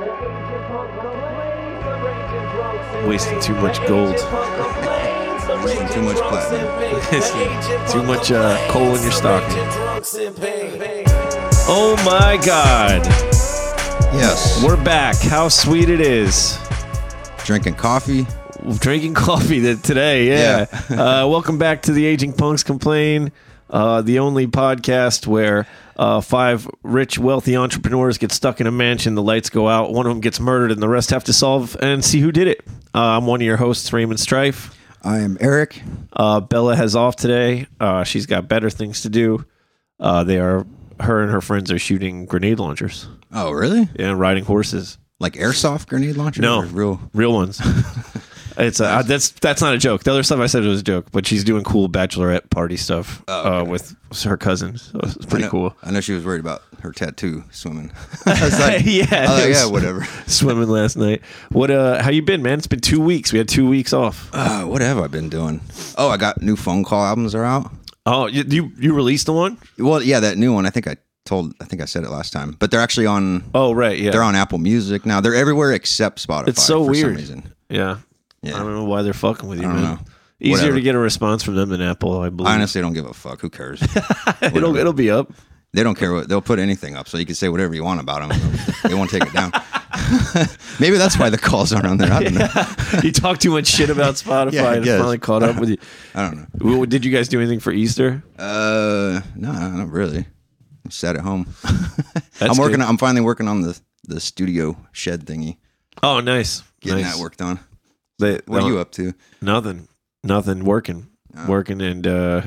Wasting too much gold. Wasting too much platinum. too much uh, coal in your stocking. Oh my God. Yes. We're back. How sweet it is. drinking coffee. Drinking coffee that today, yeah. uh, welcome back to the Aging Punks Complain, uh, the only podcast where uh, five rich, wealthy entrepreneurs get stuck in a mansion, the lights go out, one of them gets murdered, and the rest have to solve and see who did it. Uh, I'm one of your hosts, Raymond Strife. I am Eric. Uh, Bella has off today. Uh, she's got better things to do. Uh, they are her and her friends are shooting grenade launchers Oh, really? and riding horses. Like airsoft grenade launchers? No, real. real ones. it's uh, that's that's not a joke. The other stuff I said was a joke, but she's doing cool bachelorette party stuff uh, with her cousins. So it's I pretty know, cool. I know she was worried about her tattoo swimming. Like, yeah, I was yeah, whatever. Swimming last night. What? Uh, how you been, man? It's been two weeks. We had two weeks off. Uh, what have I been doing? Oh, I got new phone call albums are out. Oh, you you, you released the one? Well, yeah, that new one. I think I told. I think I said it last time. But they're actually on. Oh, right. Yeah. They're on Apple Music now. They're everywhere except Spotify. It's so for Some weird. reason. yeah. Yeah. I don't know why they're fucking with you, I don't man. know. Easier Whatever. to get a response from them than Apple, I believe. I honestly don't give a fuck. Who cares? it'll it'll be up. they don't care what they'll put anything up, so you can say whatever you want about them. They won't take it down. Maybe that's why the calls aren't on there. I don't know. you talk too much shit about Spotify Yeah, and finally caught up with you. I don't know. Well, Did you guys do anything for Easter? Uh, no, not really. I'm sat at home. I'm working. good. I'm finally working on the the studio shed thingy, Oh, nice. getting nice. that worked on. They- What are you up to? Nothing. Nothing. Working. Oh. Working, and uh,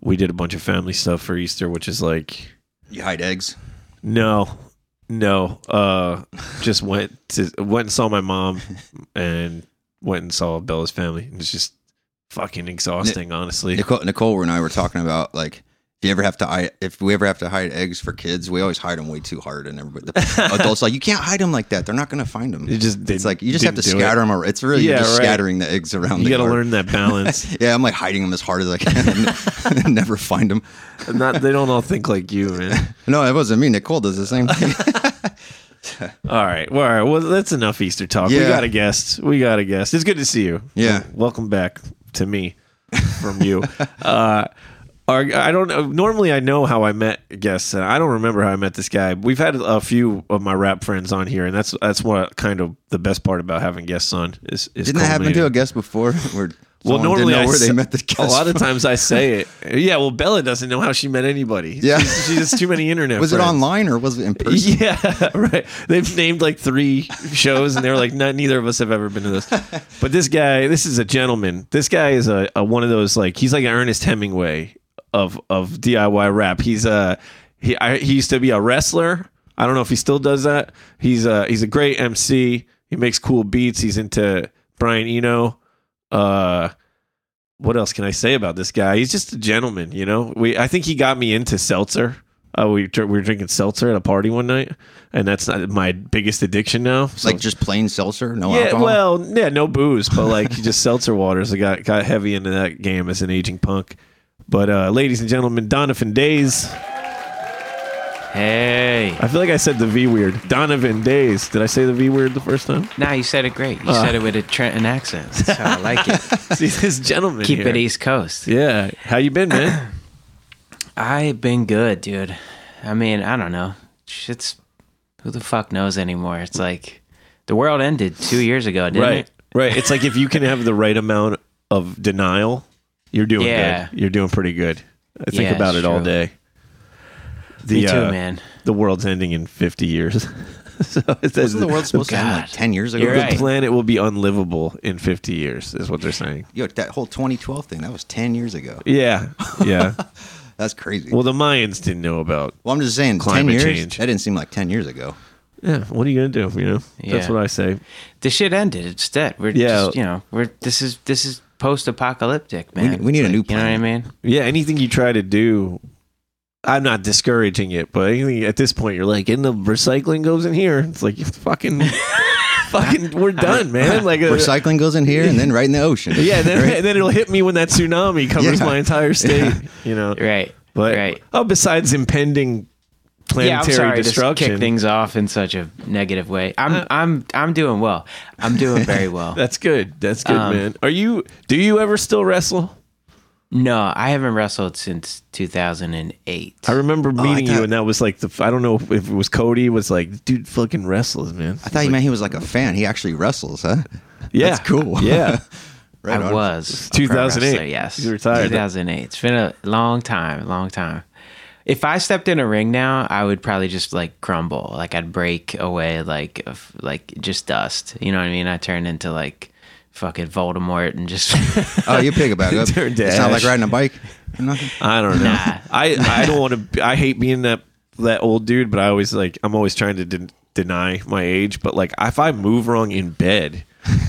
we did a bunch of family stuff for Easter, which is like You hide eggs. no, no. Uh, just went to went and saw my mom, and went and saw Bella's family. It's just fucking exhausting, honestly. Nicole, Nicole and I were talking about like if you ever have to hide, if we ever have to hide eggs for kids, we always hide them way too hard, and everybody, the adults like you can't hide them like that. They're not going to find them. Just it's like you just have to didn't it. scatter them. Or, it's really Yeah, just right. scattering the eggs around. You the got to learn that balance. Yeah, I'm like hiding them as hard as I can, and never find them. Not they don't all think like you, man. No, it wasn't me. Nicole does the same thing. All right. Well, all right. Well, that's enough Easter talk. We got a guest. We got a guest. It's good to see you. Yeah. Welcome back to me from you. uh, I don't. Normally, I know how I met guests. and I don't remember how I met this guy. We've had a few of my rap friends on here, and that's that's what kind of the best part about having guests on is. is Didn't that happen to a guest before? Where Well, normally I where they met the guest. A lot of times I say it. Yeah. Well, Bella doesn't know how she met anybody. Yeah. She's, she has too many internet. was it online or was it in person? Yeah, right. They've named like three shows, and they're like, not, neither of us have ever been to this. But this guy, this is a gentleman. This guy is a, a one of those like he's like an Ernest Hemingway of of DIY rap. He's a he I, he used to be a wrestler. I don't know if he still does that. He's a he's a great MC. He makes cool beats. He's into Brian Eno. Uh, what else can I say about this guy? He's just a gentleman, you know. We I think he got me into seltzer. Uh, we we were drinking seltzer at a party one night, and that's not my biggest addiction now. So- Like just plain seltzer, no yeah, alcohol. well, yeah, no booze, but like just seltzer waters. I got got heavy into that game as an aging punk. But uh, ladies and gentlemen, Donovan Days. Hey. I feel like I said the V weird. Donovan Days. Did I say the V weird the first time? Nah, you said it great. You Uh. said it with a Trenton accent. That's how I like it. See this gentleman. Keep here. it East Coast. Yeah. How you been, man? I've been good, dude. I mean, I don't know. Shit's who the fuck knows anymore. It's like the world ended two years ago, didn't right. it? Right. It's like if you can have the right amount of denial, you're doing Yeah. good. You're doing pretty good. I think Yeah, about it's it all day. The, Me too, uh, man. The world's ending in 50 years. so it says Wasn't the world supposed to end like ten years ago? You're the right. planet will be unlivable in 50 years, is what they're saying. Yo, that whole 2012 thing that was ten years ago. Yeah. Yeah. That's crazy. well, the Mayans didn't know about. Well, I'm just saying, Climate ten years. change. That didn't seem like ten years ago. Yeah. What are you going to do? You know? That's what I say. The shit ended. It's dead. We're Yeah. just, you know, we're this is this is post apocalyptic, man. need- we need a new like, You know what I mean? Yeah. Anything you try to do, I'm not discouraging it, but anything at this point, you're like, in the recycling goes in here. It's like, you fucking, fucking, we're done, man. Like, uh, Recycling goes in here and then right in the ocean. Yeah, then, Right? and then it'll hit me when that tsunami covers Yeah. my entire state. You know, Right. But right. oh, besides impending yeah, I'm planetary sorry to destruction. kick things off in such a negative way. I'm Uh, I'm I'm doing well. I'm doing very well. That's good. That's good, Um, man. Are you? Do you ever still wrestle? no, I haven't wrestled since 2008. I remember meeting you, thought- and that was like the. I don't know if it was Cody. Was like, dude, fucking wrestles, man. I thought you meant he was like a fan. He actually wrestles, huh? Yeah, That's cool. Yeah, Right I on. was. a 2008. pro wrestler, Yes. He's retired. 2008. It's been a long time, long time. If I stepped in a ring now, I would probably just like crumble. Like I'd break away like of- like just dust. You know what I mean? I turn into like fucking Voldemort and just Oh, you pick it back up. Turn to It's not ash. like riding a bike. or Nothing. I don't know. Nah. I I don't want to. I hate being that that old dude, but I always like. I'm always trying to de- deny my age. But like, if I move wrong in bed.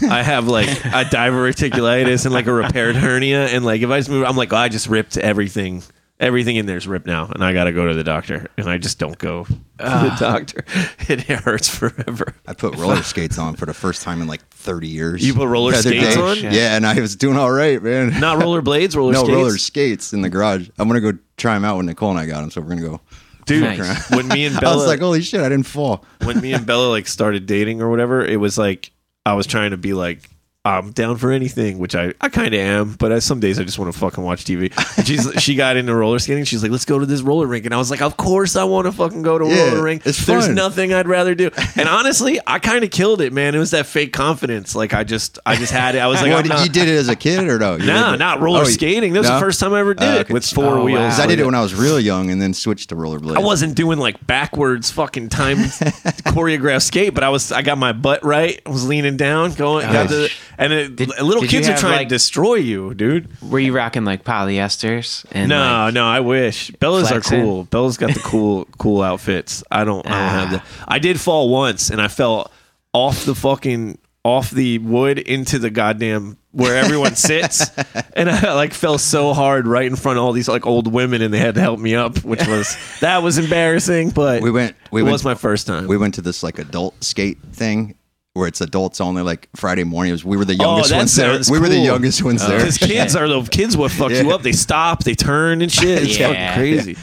I have like a diverticulitis and like a repaired hernia, and like if I just move, I'm like, oh, I just ripped everything. Everything in there's ripped now, and I got to go to the doctor, and I just don't go to the ah. doctor. It hurts forever. I put roller skates on for the first time in like 30 years. You put roller The other skates day. on? Yeah, and I was doing all right, man. Not roller blades, roller no skates. roller skates in the garage. I'm gonna go try them out when Nicole and I got them. So we're gonna go. dude. Nice. When me and Bella I was like, holy shit, I didn't fall. when me and Bella like started dating or whatever, it was like I was trying to be like I'm down for anything, which I, I kind of am, but I, some days I just want to fucking watch TV. And she's she got into roller skating. She's like, let's go to this roller rink, and I was like, of course I want to fucking go to a Yeah, roller rink. it's There's fun. nothing I'd rather do. And honestly, I kind of killed it, man. It was that fake confidence. Like I just I just had it. I was like, what, not, you did it as a kid or no? You nah, not roller Oh, skating. That was no? the first time I ever did Oh, it with four Oh, wheels. wow. I did it when I was real young and then switched to rollerblades. I wasn't doing like backwards fucking time choreographed skate, but I was I got my butt right. I was leaning down, going, got the, and it, Did- little did kids are have, trying like- to destroy you, dude. Were you rocking like polyesters? And No, like, no, I wish Bella's flexing? are cool. Bella's got the cool, cool outfits. I don't, I don't have Ah. that. I did fall once, and I fell off the fucking off the wood into the goddamn where everyone sits, and I like fell so hard right in front of all these like old women, and they had to help me up, which was that was embarrassing, but We went- we it went- was my first time. we went to this like adult skate thing where it's adults only like Friday mornings. We were the youngest Oh, ones there. sounds We were the youngest ones there. Because kids are the kids what fuck you up. They stop, they turn and shit. It's Yeah. fucking crazy.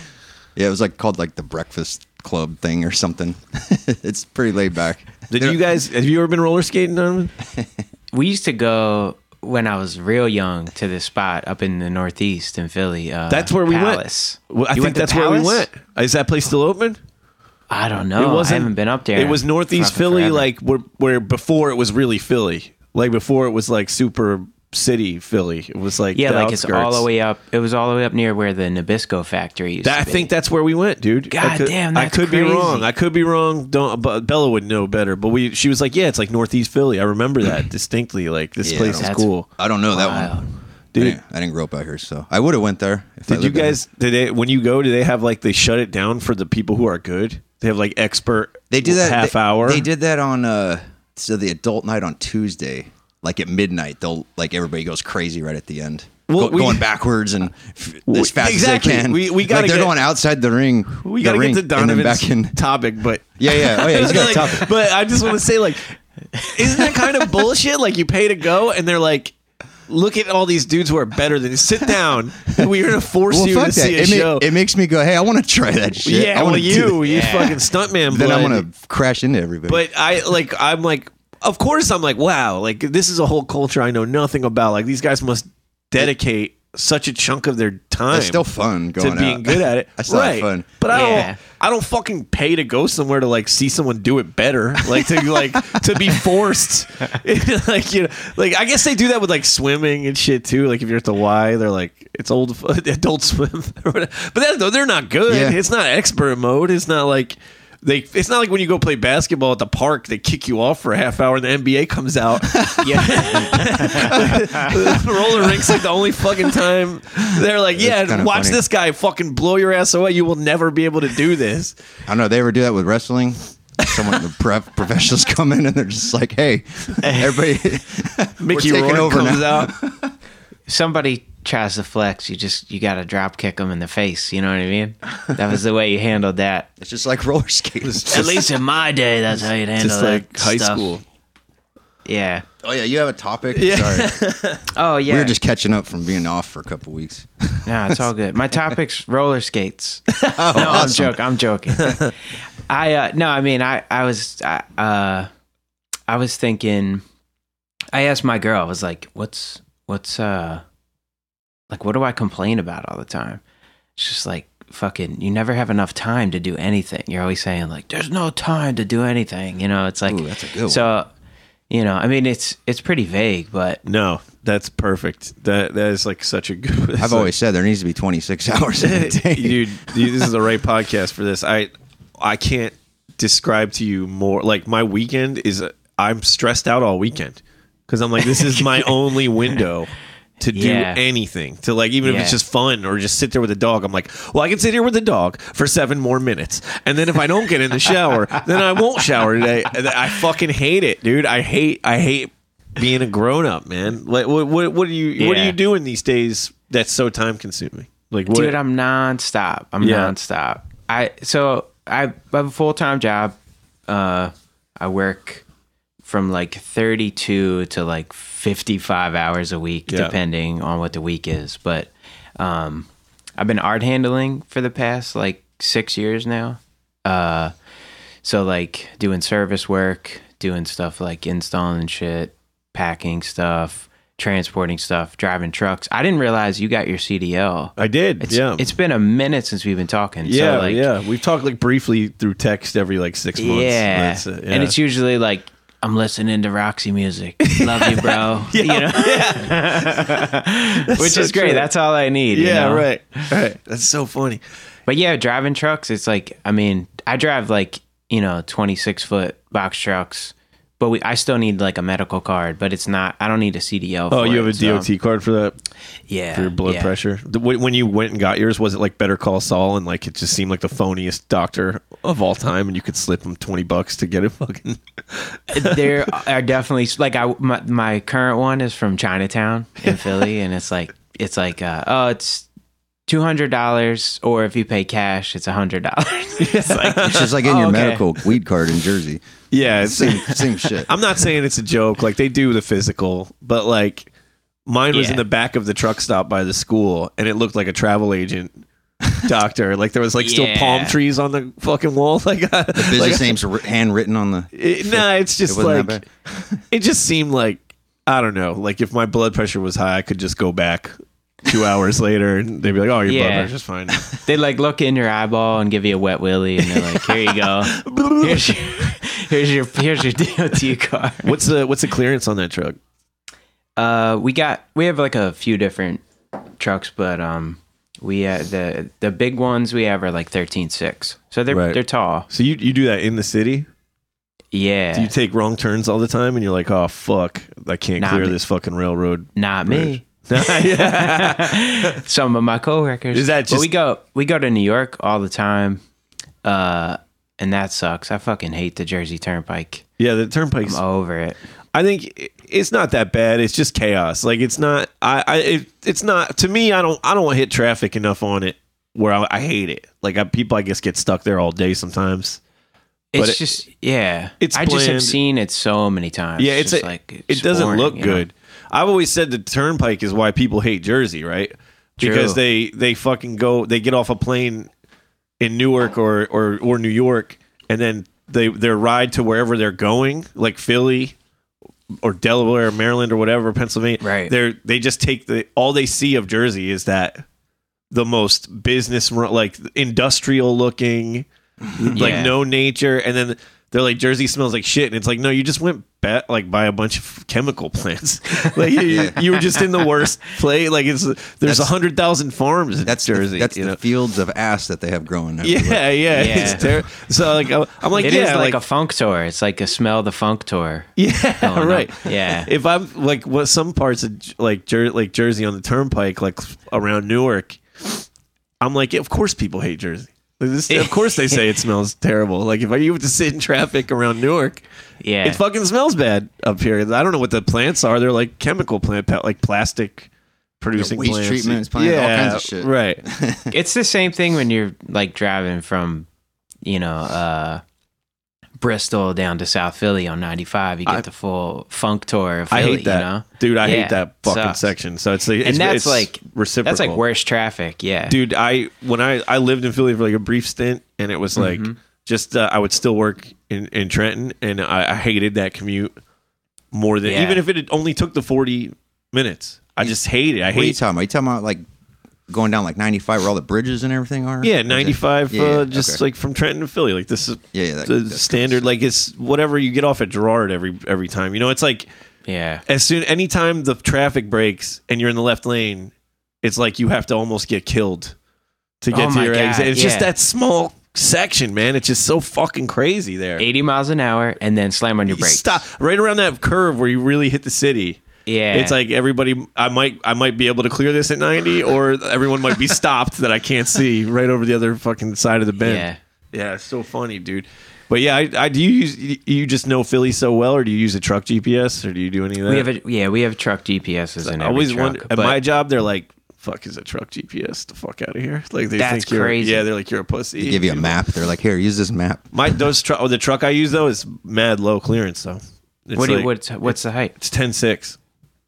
Yeah, it was like called like the breakfast club thing or something. it's pretty laid back. Did you guys have you ever been roller skating, Donovan? we used to go when I was real young to this spot up in the Northeast in Philly. Uh, That's where we Palace. went. Well, I You think went to that's where we went. Is that place still open? I don't know. I haven't been up there. It was Northeast Philly, forever. like where, where before it was really Philly. Like before it was like super city Philly. It was like yeah, the like it's all the way up. It was all the way up near where the Nabisco factory used That, I be. think that's where we went, dude. God I could, damn, I that's could be wrong. I could be wrong. Don't. But Bella would know better. But we, she was like, "Yeah, it's like Northeast Philly." I remember that distinctly. Like this Yeah, place is cool, I don't know that Wild. one. I dude. didn't, I didn't grow up out here, so I would have went there. If I Did you lived out guys? Did they? When you go, do they have like they shut it down for the people who are good? They have like expert. They do that half they, hour. They did that on uh so the adult night on Tuesday, like at midnight. They'll like everybody goes crazy right at the end, Well, Go- we- going backwards and f- as fast exactly. as they can. We- we gotta like they're get- going outside the ring. We got to get to Donovan's back in. topic, but Yeah, yeah. Oh yeah, he's got Like, topic. But I just want to say, like, isn't that kind of bullshit? Like, you pay to go, and they're like, look at all these dudes who are better than you. Sit down. We're gonna force Well, you to that. see a It, ma- show. it makes me go, hey, I want to try that shit. I yeah, well, you, you Yeah. fucking stuntman. Then I'm gonna crash into everybody. But I like, I'm like, of course, I'm like, wow, like this is a whole culture I know nothing about. Like these guys must dedicate such a chunk of their time. it's still fun going to being out. good at it. I still have fun. But I Yeah. don't I don't fucking pay to go somewhere to like see someone do it better. Like to like to be forced. like you know like I guess they do that with like swimming and shit too. Like if you're at the Y, they're like it's old adult swim or whatever. But that, they're not good. Yeah. It's not expert mode. It's not like they, it's not like when you go play basketball at the park, they kick you off for a half hour and the NBA comes out. Yeah. Roller rink's like the only fucking time they're like, yeah, watch funny. this guy fucking blow your ass away. You will never be able to do this. I don't know. They ever do that with wrestling? Someone, the pref, professionals come in and they're just like, "Hey, everybody, Mickey taking Rourke over comes now. out. somebody tries to flex, you just you got to drop kick them in the face. You know what I mean? That was the way you handled that. it's just like roller skating." At least in my day, that's how you handle Just that like high stuff. school. Yeah. Oh yeah, you have a topic. Yeah. Sorry, Oh yeah. we were just catching up from being off for a couple weeks. No, it's all good. My topic's roller skates. Oh, no, I'm joking. I'm joking. I uh, no, I mean, I I was I, uh, I was thinking. I asked my girl. I was like, "What's what's uh, like, what do I complain about all the time?" It's just like fucking. You never have enough time to do anything. You're always saying like, "There's no time to do anything." You know, it's like Ooh, that's a good one. so. You know, I mean, it's it's pretty vague, but No, that's perfect. That that is like such a good. I've always said there needs to be 26 hours in a day. dude, dude, this is the right podcast for this. I I can't describe to you more. Like my weekend is, I'm stressed out all weekend because I'm like, this is my only window to do Yeah. anything. To like, even if it's just fun or just sit there with the dog. I'm like, well, I can sit here with the dog for seven more minutes, and then if I don't get in the shower, then I won't shower today. I fucking hate it, dude. I hate, I hate being a grown up, man. Like, what, what, what are you, what are you doing these days that's so time consuming? Like, what? Dude, I'm nonstop. I'm Yeah. nonstop. I so I have a full time job. Uh, I work from like 32 to like 55 hours a week, Yeah. depending on what the week is. But um, I've been art handling for the past like six years now. Uh, so like doing service work, doing stuff like installing shit, packing stuff, transporting stuff, driving trucks. I didn't realize you got your CDL. I did. It's, yeah. it's been a minute since we've been talking. yeah, so like, yeah. We've talked like briefly through text every like six months. yeah. Yeah. And it's usually like, I'm listening to Roxy music. Love you, bro. you know? Which so is great. true. That's all I need. you yeah, know? right, right. That's so funny. But yeah, driving trucks, it's like, I mean, I drive like, you know, 26 foot box trucks, but we, I still need like a medical card, but it's not, I don't need a CDL. Oh, for you have a it, so- DOT card for that yeah. for your blood yeah. pressure. The- When you went and got yours, was it like Better Call Saul and like it just seemed like the phoniest doctor of all time, and you could slip him twenty bucks to get it fucking. there are definitely like I my, my current one is from Chinatown in Philly, and it's like it's like uh, oh it's two hundred dollars, or if you pay cash, it's a hundred dollars. It's like It's just like in Oh, your okay. medical weed card in Jersey. Yeah, it's, Same, same shit. I'm not saying it's a joke. Like they do the physical, but like mine was Yeah. in the back of the truck stop by the school, and it looked like a travel agent doctor. like there was like still palm trees on the fucking wall. Like, uh, The business name's wri- handwritten on the. it, nah, it's just wasn't like that it just seemed like I don't know. Like if my blood pressure was high, I could just go back two hours later, and they'd be like, "Oh, your blood Yeah. pressure's fine." they like look in your eyeball and give you a wet willy, and they're like, here you go, here's your here's your here's your DOT card. what's the what's the clearance on that truck? Uh, we got we have like a few different trucks, but um, we uh, the the big ones we have are like thirteen six, so they're Right. they're tall. So you you do that in the city? Yeah, Do you take wrong turns all the time, and you're like, "Oh fuck, I can't Nah, clear me- this fucking railroad." not bridge." me. Some of my coworkers. Is that But we go we go to New York all the time, uh, and that sucks. I fucking hate the Jersey Turnpike. Yeah, the turnpike's. I'm over it. I think it's not that bad. It's just chaos. Like it's not. I. I. It, it's not. To me, I don't. I don't hit traffic enough on it where I, I hate it. Like I, people, I guess, get stuck there all day sometimes. It's But it- just yeah. it's I just have bland. seen it so many times. Yeah, it's just a, like it doesn't boring, look you know? good. I've always said the turnpike is why people hate Jersey, right? Because they they fucking go they get off a plane in Newark or or or New York and then they their ride to wherever they're going, like Philly or Delaware, or Maryland or whatever, Pennsylvania. Right. They're they just take the all they see of Jersey is that the most business like industrial looking like no nature and then they're like jersey smells like shit and it's like no you just went bat like by a bunch of chemical plants like you, you were just in the worst place like it's there's a hundred thousand farms in That's jersey The, that's you the know fields of ass that they have growing. everywhere. yeah yeah, Yeah. it's terrible so like I- i'm like It is yeah like, a funk tour. It's like a smell the funk tour. yeah going up. right Yeah. if i'm like what some parts of like Jer- like jersey on the turnpike like around newark i'm like of course people hate jersey Like, this, of course they say it smells terrible like if I, you have to sit in traffic around newark Yeah. It fucking smells bad up here. I don't know what the plants are. They're like chemical plant, like plastic producing waste plants. treatments, plants, all kinds of shit. Right. it's the same thing when you're like driving from, you know, uh Bristol down to South Philly on 95, you get I- the full funk tour of I hate that, you know? dude. I Yeah, hate that fucking sucks. section. So it's like, it's, And that's it's like reciprocal. That's like worse traffic, yeah. dude. I when I I lived in Philly for like a brief stint, and it was like Mm-hmm. just uh, I would still work in in Trenton, and I, I hated that commute more than Yeah. even if it had only took the forty minutes. I just hate it. I What are you talking about? you talking about like going down like 95 where all the bridges and everything are? Yeah, ninety five. Yeah, uh, yeah, just okay. like from Trenton to Philly. Like this is yeah, yeah, that- the that's standard. Like it's whatever you get off at Girard every every time. You know, it's like yeah. as soon anytime the traffic breaks and you're in the left lane, it's like you have to almost get killed to get Oh to your God, exit. It's just that small section, man. It's just so fucking crazy there. 80 miles an hour and then slam on your You brakes. Stop right around that curve where you really hit the city. Yeah. It's like everybody. I might. I might be able to clear this at ninety, or everyone might be stopped that I can't see right over the other fucking side of the bend. yeah. Yeah, it's so funny, dude. But yeah, I, I do you use you just know Philly so well, or do you use a truck GPS, or do you do any of that? We have a yeah, we have truck GPSs in I every always truck. wonder at my job. They're like, "Fuck is a truck GPS? The fuck out of here!" Like they That's think you're crazy. yeah. They're like you're a pussy. They give you a map. They're like, here, use this map. My those truck. Oh, the truck I use though is mad low clearance though. It's what do you, like- what's what's the height? It's ten six.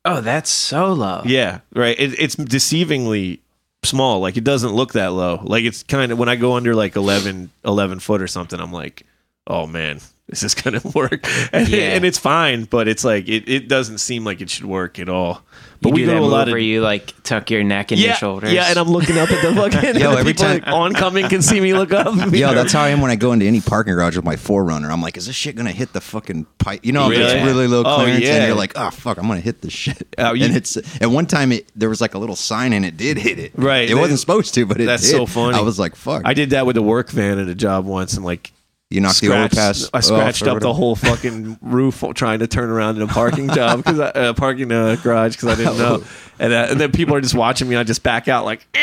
Oh, that's so low. Yeah, right. It, it's deceivingly small. Like it doesn't look that low. Like it's kind of when I go under like 11, 11 foot or something, I'm like, oh man, is this is gonna work, and, Yeah. and it's fine. But it's like it, it doesn't seem like it should work at all. But you we do go that to a move lot of where you like tuck your neck and yeah, your shoulders. yeah, and I'm looking up at the fucking. Yo, the every people time- oncoming can see me look up. Yo, that's how I am when I go into any parking garage with my Forerunner. I'm like, is this shit gonna hit the fucking pipe? You know, Really? it's really low Oh, clearance, yeah. and you're like, oh fuck, I'm gonna hit this shit. Oh, you- and it's at one time it there was like a little sign and it did hit it. Right, It that- wasn't supposed to, but it that's did. so funny. I was like, fuck. I did that with a work van at a job once, and like you knocked the scratched, overpass. I scratched up the whole fucking roof trying to turn around in a parking job because uh, parking uh, garage because I didn't know, and, uh, and then people are just watching me. I just back out like,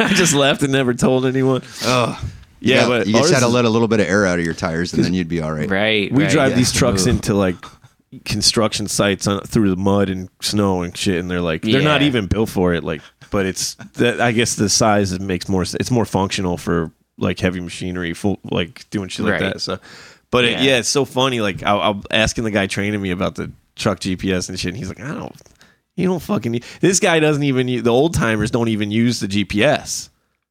I just left and never told anyone. Ugh. Yeah, You got- but you just had to let a little bit of air out of your tires, and then you'd be all right. right. we right, drive yeah. these trucks Ooh. into like construction sites on, through the mud and snow and shit, and they're like they're not even built for it. Like, but it's that I guess the size makes more. It's more functional for like heavy machinery, full like doing shit like Right. that. So, but it, Yeah. yeah, it's so funny. Like I, I'm asking the guy training me about the truck GPS and shit. And he's like, I don't. You don't fucking. u- This guy doesn't even. u- The old timers don't even use the GPS,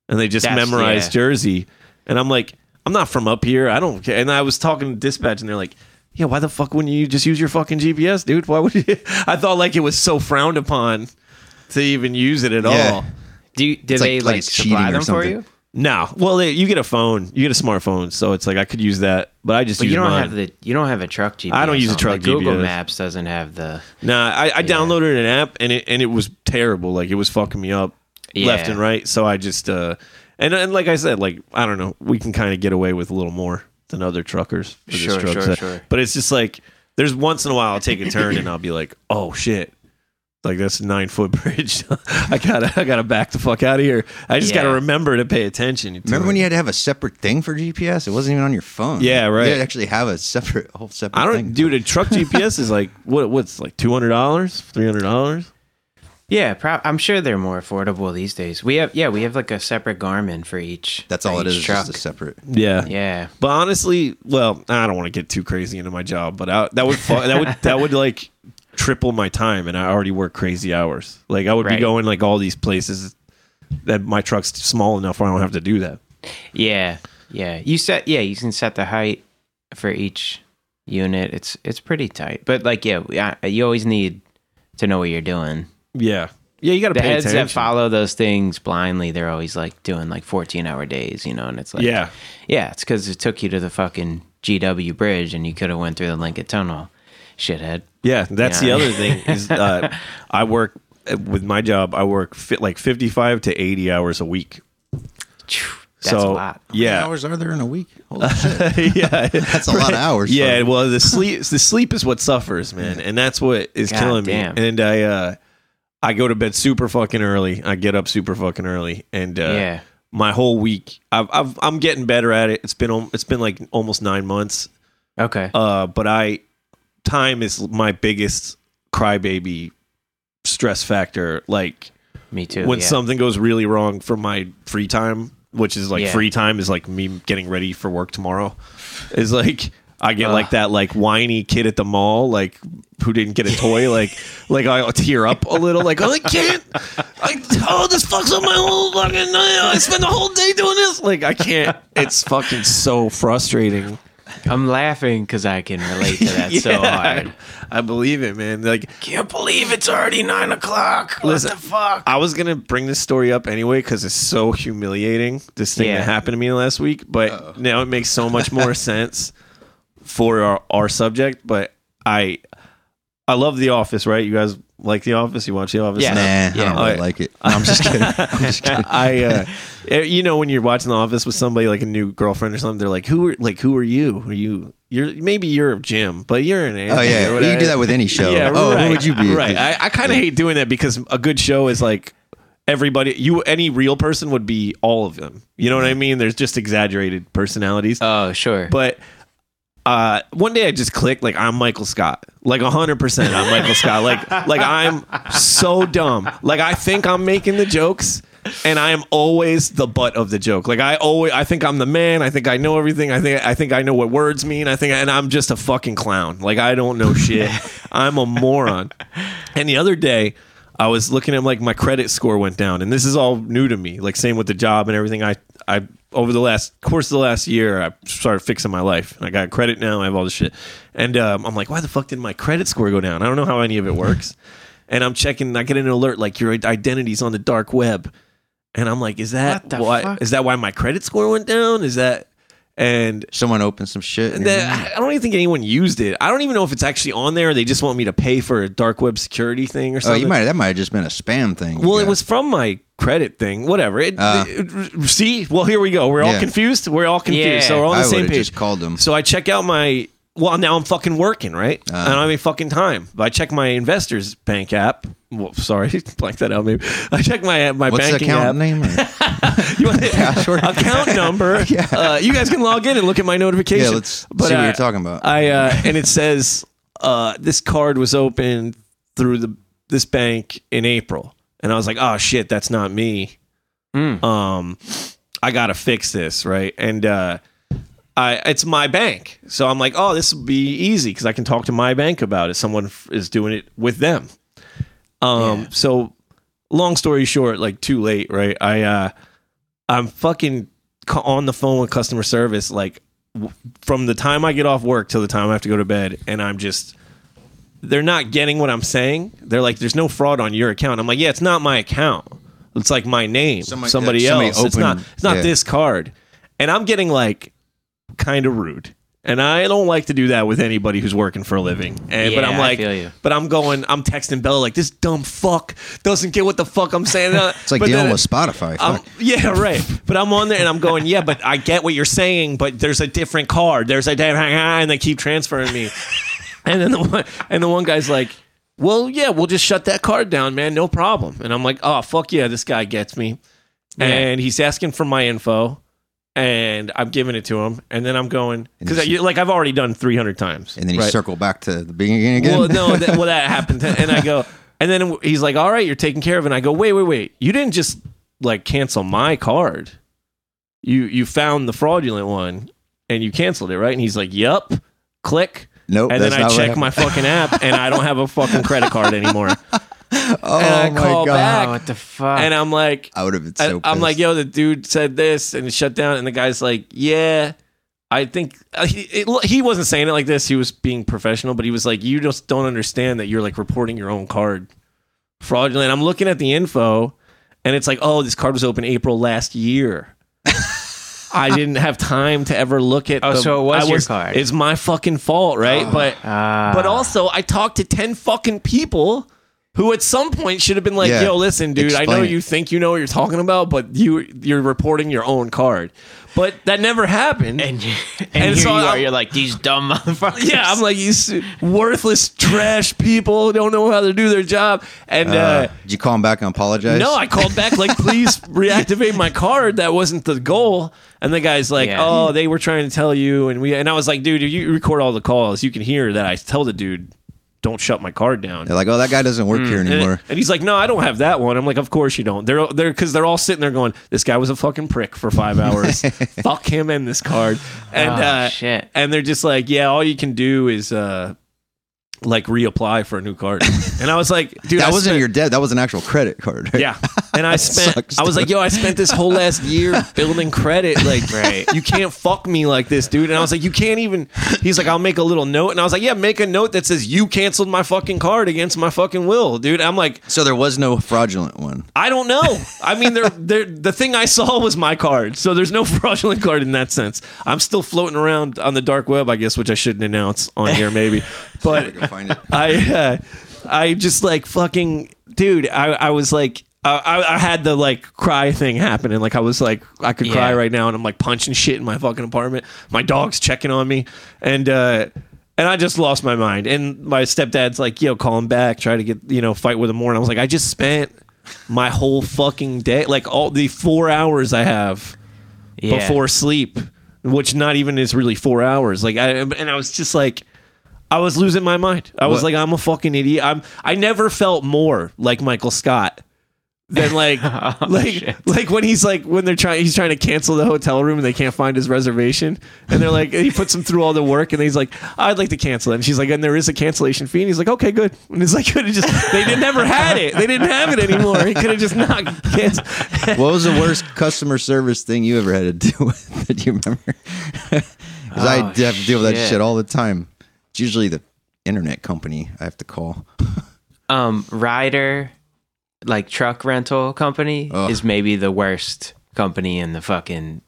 and they just That's- memorize yeah. Jersey. And I'm like, I'm not from up here. I don't care. And I was talking to dispatch, and they're like, Yeah, why the fuck wouldn't you just use your fucking GPS, dude? Why would you? I thought like it was so frowned upon to even use it at Yeah. all. Do you, do It's they like- like, like cheating supply or them for something. you? No, well, they, you get a phone, you get a smartphone, so it's like I could use that, but I just But use you don't mine. have the you don't have a truck GPS. I don't use a truck Like, Google GPS. Maps doesn't have the Nah, I, I downloaded an app and it and it was terrible. Like it was fucking me up left and right. So I just uh and and like I said, like I don't know, we can kind of get away with a little more than other truckers. Sure, truck sure, set. sure. But it's just like there's once in a while I'll take a turn and I'll be like, oh shit. Like that's a nine foot bridge. I gotta I gotta back the fuck out of here. I just gotta remember to pay attention. to Remember it. when you had to have a separate thing for GPS? It wasn't even on your phone. Yeah, right. You had to actually have a separate, whole separate I don't, thing. dude. A truck GPS is like what? What's like two hundred dollars, three hundred dollars? Yeah, pro- I'm sure they're more affordable these days. We have yeah, we have like a separate Garmin for each. That's for all it each is. Truck. Just a separate. Yeah, yeah, But honestly, well, I don't want to get too crazy into my job, but I, that would fu- that would that would like triple my time, and I already work crazy hours. Like I would be going like all these places that my truck's small enough where I don't have to do that. yeah, yeah. You set yeah, you can set the height for each unit. It's it's pretty tight, but like yeah, you always need to know what you're doing. Yeah, yeah, you got to The pay heads attention. that follow those things blindly, they're always like doing like 14 hour days, you know, and it's like yeah, yeah, it's because it took you to the fucking GW bridge and you could have went through the Lincoln Tunnel, shithead. Yeah. That's the other thing is uh, I work with my job. I work fit like fifty five to eighty hours a week. That's so a lot. How many yeah, hours are there in a week? Holy shit. yeah, That's a lot of hours. Yeah, for- well, the sleep the sleep is what suffers, man, and that's what is God killing damn. me. And I uh, I go to bed super fucking early. I get up super fucking early, and uh, Yeah. my whole week, I've, I've I'm getting better at it. It's been it's been like almost nine months. Okay. Uh, but I time is my biggest crybaby stress factor. Like Me too. when yeah. something goes really wrong for my free time, which is like Yeah. free time, is like me getting ready for work tomorrow. Is like I get like that like whiny kid at the mall, like who didn't get a toy, like like I tear up a little, like oh I can't, I oh this fucks up my whole fucking night. I spend the whole day doing this, like I can't. It's fucking so frustrating. I'm laughing because I can relate to that so hard. I believe it, man. Like Can't believe it's already nine o'clock. What Listen, the fuck? I was gonna bring this story up anyway because it's so humiliating. This thing Yeah. that happened to me last week, but now it makes so much more sense for our, our subject. But I, I love The Office. Right? You guys like The Office? You watch The Office? Yeah. Nah, Yeah. I don't really I- like it. No, I'm just kidding. I'm just kidding. I, uh, eh, you know, when you're watching The Office with somebody like a new girlfriend or something, they're like, "Who are like who are you? Are you? You're maybe you're Jim, but you're an Oh yeah, you can do that with any show. Yeah, oh, right. who would you be? Right. I, I kind of hate doing that because a good show is like everybody. You any real person would be all of them. You know what I mean? There's just exaggerated personalities. Oh, sure. but uh, one day I just clicked like I'm Michael Scott, like hundred percent I'm Michael Scott. Like like I'm so dumb. Like I think I'm making the jokes. And I am always the butt of the joke. Like I always, I think I'm the man. I think I know everything. I think I think I know what words mean. I think, and I'm just a fucking clown. Like I don't know shit. I'm a moron. And the other day, I was looking at like my credit score went down, and this is all new to me. Like same with the job and everything. I I over the last course of the last year, I started fixing my life. I got credit now. I have all this shit, and um, I'm like, why the fuck did my credit score go down? I don't know how any of it works. and I'm checking. I get an alert like your identity's on the dark web, and I'm like, is that why? fuck? Is that why my credit score went down? Is that and Someone opened some shit. and the, I don't even think anyone used it. I don't even know if it's actually on there. They just want me to pay for a dark web security thing or something. oh, you might that might have just been a spam thing. Well, Yeah. it was from my credit thing. Whatever. It, Uh. it- see, well, here we go. We're all confused. We're all confused. Yeah. So we're all on I the same page. just called them. So I check out my. Well, now I'm fucking working, right? Uh. I don't have any fucking time. But I check my investors bank app. Well, sorry, blank that out. Maybe I check my my What's banking account app. name? or- You want the Password? account number? Yeah. Uh, you guys can log in and look at my notification. Yeah, let's see what uh, you're talking about. I uh, and it says uh, this card was opened through the this bank in April, and I was like, oh shit, that's not me. Mm. Um, I gotta fix this, right? And uh, I it's my bank, so I'm like, oh, this will be easy because I can talk to my bank about it. Someone f- is doing it with them. Um, Yeah. so long story short, like too late, right? I uh, I'm fucking ca- on the phone with customer service, like w- from the time I get off work till the time I have to go to bed, and I'm just they're not getting what I'm saying. They're like, "There's no fraud on your account." I'm like, "Yeah, it's not my account. It's like my name, Somebody- somebody, uh, somebody else. it's not. It's not yeah. this card." And I'm getting like kind of rude. And I don't like to do that with anybody who's working for a living. And but Yeah, I'm I like, feel you. but I'm going, I'm texting Bella like this dumb fuck doesn't get what the fuck I'm saying. It's like But dealing then- with Spotify. I'm- Fuck. yeah, right. But I'm on there and I'm going, yeah, but I get what you're saying, but there's a different card. There's a different, and they keep transferring me. and then the one, and the one guy's like, well, yeah, we'll just shut that card down, man, no problem. And I'm like, oh fuck yeah, this guy gets me. Yeah. And he's asking for my info, and I'm giving it to him, and then I'm going because like I've already done 300 times, and then you right? circle back to the beginning again. Well, no, that, well, that happened. And I go, and then he's like, all right, you're taken care of. And I go, wait, wait, wait. You didn't just like cancel my card. You you found the fraudulent one and you canceled it, right? And he's like, yep. Click. nope. And then I check my fucking app and I don't have a fucking credit card anymore. Oh and I my call god! back. Oh, what the fuck? And I'm like, I would have been so. I, am like, pissed. yo, the dude said this and it shut down. And the guy's like, yeah, I think uh, he, it, he wasn't saying it like this. He was being professional, but he was like, you just don't understand that you're like reporting your own card fraudulent. I'm looking at the info and it's like, oh, this card was open April last year. I didn't have time to ever look at. Oh, the, so it was I your card. It's my fucking fault, right? but Ah. but also, I talked to 10 fucking people who at some point should have been like, Yeah. yo, listen, dude, I know Explain it. you think you know what you're talking about, but you, you're reporting your own card. But that never happened. and, you, and, And here so you are. I'm- You're like these dumb motherfuckers. yeah, I'm like, you s- worthless trash people who don't know how to do their job. And, uh, Uh, did you call him back and apologize? no, I called back like, please reactivate my card. That wasn't the goal. And the guy's like, Yeah. oh, they were trying to tell you, and we, and I was like, dude, if you record all the calls, you can hear that I tell the dude don't shut my card down. They're like, oh, that guy doesn't work here And, anymore. and he's like, no, I don't have that one. I'm like, of course you don't. They're they're because they're all sitting there going, this guy was a fucking prick for five hours. Fuck him and this card. And Oh, uh, shit. and they're just like, yeah, all you can do is uh, like reapply for a new card. And I was like, dude, that I wasn't spent- your debt. That was an actual credit card. Right? yeah. And I spent, sucks, I was like, yo, I spent this whole last year building credit. Like, Right. you can't fuck me like this, dude. And I was like, you can't even. He's like, I'll make a little note. And I was like, yeah, make a note that says you canceled my fucking card against my fucking will, dude. I'm like, So there was no fraudulent one. I don't know. I mean, they're, they're, the thing I saw was my card. So there's no fraudulent card in that sense. I'm still floating around on the dark web, I guess, which I shouldn't announce on here, maybe. But Go. I, uh, I just like fucking, dude, I, I was like, uh, I, I had the like cry thing happening. Like I was like, I could cry Yeah. right now, and I'm like punching shit in my fucking apartment. My dog's checking on me, and uh, and I just lost my mind. And my stepdad's like, yo, call him back, try to get you know fight with him more. And I was like, I just spent my whole fucking day, like all the four hours I have Yeah. before sleep, which not even is really four hours. Like I and I was just like I was losing my mind. I was What- like, I'm a fucking idiot. I'm I never felt more like Michael Scott than like oh, like like when he's like when they're trying he's trying to cancel the hotel room and they can't find his reservation and they're like he puts him through all the work and he's like I'd like to cancel it and she's like and there is a cancellation fee and he's like okay good and it's like could have just they did, never had it they didn't have it anymore he could have just not canceled What was the worst customer service thing you ever had to deal with? Do you remember? Because I Oh, have to deal with that shit. shit all the time. It's usually the internet company I have to call. um Ryder like truck rental company Ugh. is maybe the worst company in the fucking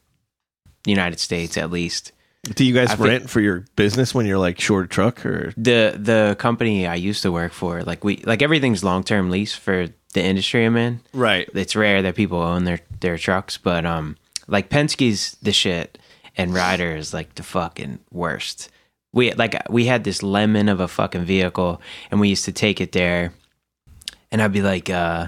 United States at least. do you guys I think- rent for your business when you're like short a truck or The the company I used to work for, like we like everything's long term lease for the industry I'm in. right It's rare that people own their their trucks, but um like Penske's the shit and Ryder is like the fucking worst. We like we had this lemon of a fucking vehicle and we used to take it there and I'd be like uh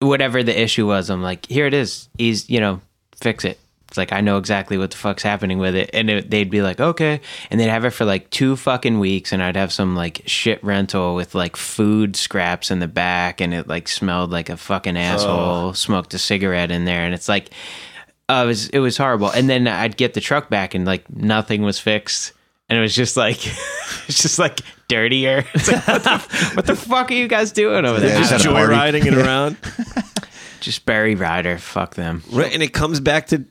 whatever the issue was, I'm like, here it is. He's, you know, fix it. It's like I know exactly what the fuck's happening with it, and it, they'd be like, okay, and they'd have it for like two fucking weeks, and I'd have some like shit rental with like food scraps in the back, and it like smelled like a fucking asshole. Smoked a cigarette in there, and it's like, uh, it was it was horrible. And then I'd get the truck back, and like nothing was fixed, and it was just like, it's just like dirtier. It's like, what, the, what the fuck are you guys doing over there? Yeah, just Just at a party. joyriding it around Just Barry Ryder, fuck them. right and it comes back to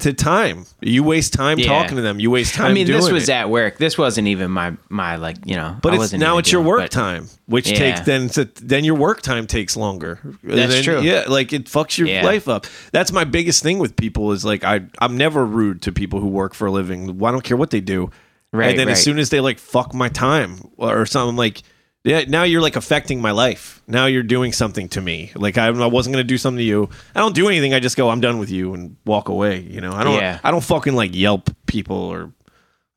to time you waste time Yeah. talking to them you waste time I mean, this was it. at work. This wasn't even my my like you know. But I it's wasn't now it's your doing- work but- time, which Yeah. takes then to, then your work time takes longer. That's Then- true. Yeah, like it fucks your Yeah. life up. That's my biggest thing with people is like I I'm never rude to people who work for a living. I don't care what they do. Right, And then as soon as they like fuck my time or something like yeah, now you're like affecting my life. Now you're doing something to me. Like I, I wasn't gonna do something to you. I don't do anything. I just go. I'm done with you and walk away. You know. I don't. Yeah. I don't fucking like Yelp people or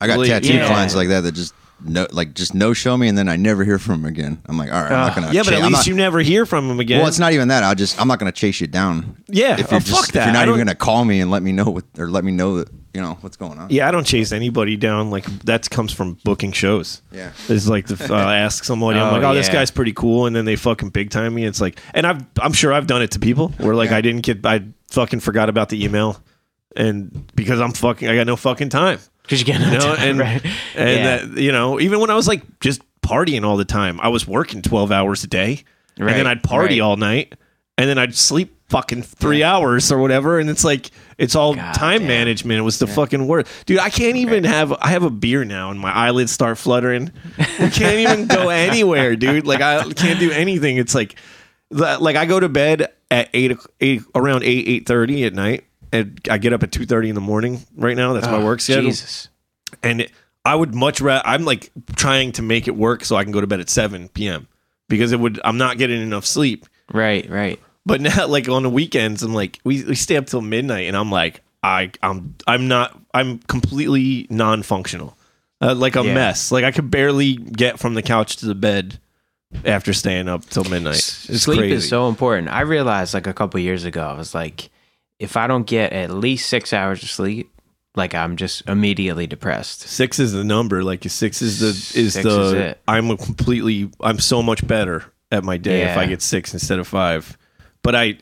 I got Really- tattoo Yeah. clients like that that just no like just no show me and then I never hear from them again. I'm like, all right, I'm not gonna. yeah. But at I'm least not- you never hear from him again. Well, it's not even that. I'll just I'm not gonna chase you down. Yeah, If you're oh, just fuck if that. you're I not even don't- gonna call me and let me know what or let me know that you know what's going on. Yeah, I don't chase anybody down. Like that comes from booking shows. Yeah. it's like the, uh, ask somebody. I'm Oh, like, oh, this yeah. guy's pretty cool, and then they fucking big time me. It's like, and I've, I'm sure I've done it to people where like. I didn't get, I fucking forgot about the email, and because I'm fucking, I got no fucking time. Because you get no You know, time, and right? and Yeah. that, you know, even when I was like just partying all the time, I was working 12 hours a day, and then I'd party right. all night, and then I'd sleep fucking three hours or whatever, and it's like it's all God time damn. management. It was the fucking word, dude. I can't even have. I have a beer now, and my eyelids start fluttering. We can't even go anywhere, dude. Like I can't do anything. It's like, like I go to bed at eight, eight around eight eight thirty at night, and I get up at two thirty in the morning. Right now, that's my Oh, work schedule Jesus. and it- I would much rather. I'm like trying to make it work so I can go to bed at 7 p.m. because it would. I'm not getting enough sleep. Right, right. But now, like on the weekends, I'm like we, we stay up till midnight, and I'm like I I'm I'm not I'm completely non-functional, uh, like a Yeah. mess. Like I could barely get from the couch to the bed after staying up till midnight. It's Sleep crazy. is so important. I realized like a couple years ago, I was like, if I don't get at least six hours of sleep, like I'm just immediately depressed. Six is the number. Like six is the is Six the. is it. I'm a completely. I'm so much better at my day if I get six instead of five. But I,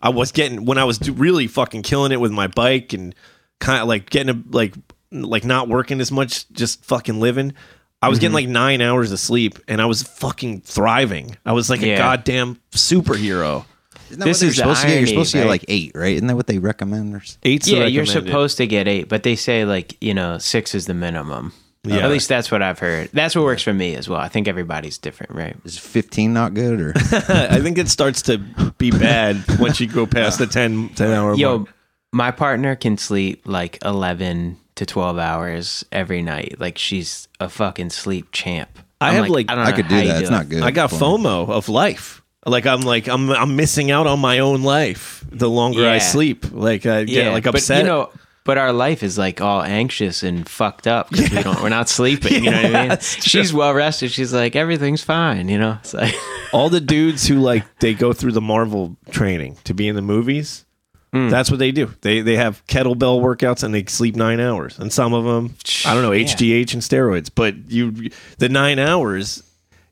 I was getting when I was really fucking killing it with my bike and kind of like getting a, like like not working as much, just fucking living. I was Mm-hmm. getting like nine hours of sleep and I was fucking thriving. I was like a goddamn superhero. Isn't that This what you're is the supposed to get? You're supposed to get right? like eight, right? Isn't that what they recommend? Or s- Eight's yeah, you're supposed to get eight, but they say like you know six is the minimum. Yeah. At least that's what I've heard. That's what works for me as well. I think everybody's different, right? is 15 not good? Or I think it starts to be bad once you go past the 10, 10 hour Yo, mark. my partner can sleep like 11 to 12 hours every night. Like she's a fucking sleep champ. I I'm have, like- don't I could do you that. It's it. not good. I got. FOMO of life. Like I'm like I'm I'm missing out on my own life the longer I sleep. Like I get like upset. But you know, but our life is like all anxious and fucked up because we don't, we're not sleeping. You know what I mean? She's well rested. She's like everything's fine. You know, it's like all the dudes who like they go through the Marvel training to be in the movies. Mm. That's what they do. They they have kettlebell workouts and they sleep nine hours. And some of them, I don't know, Yeah. HGH and steroids. But you, the nine hours,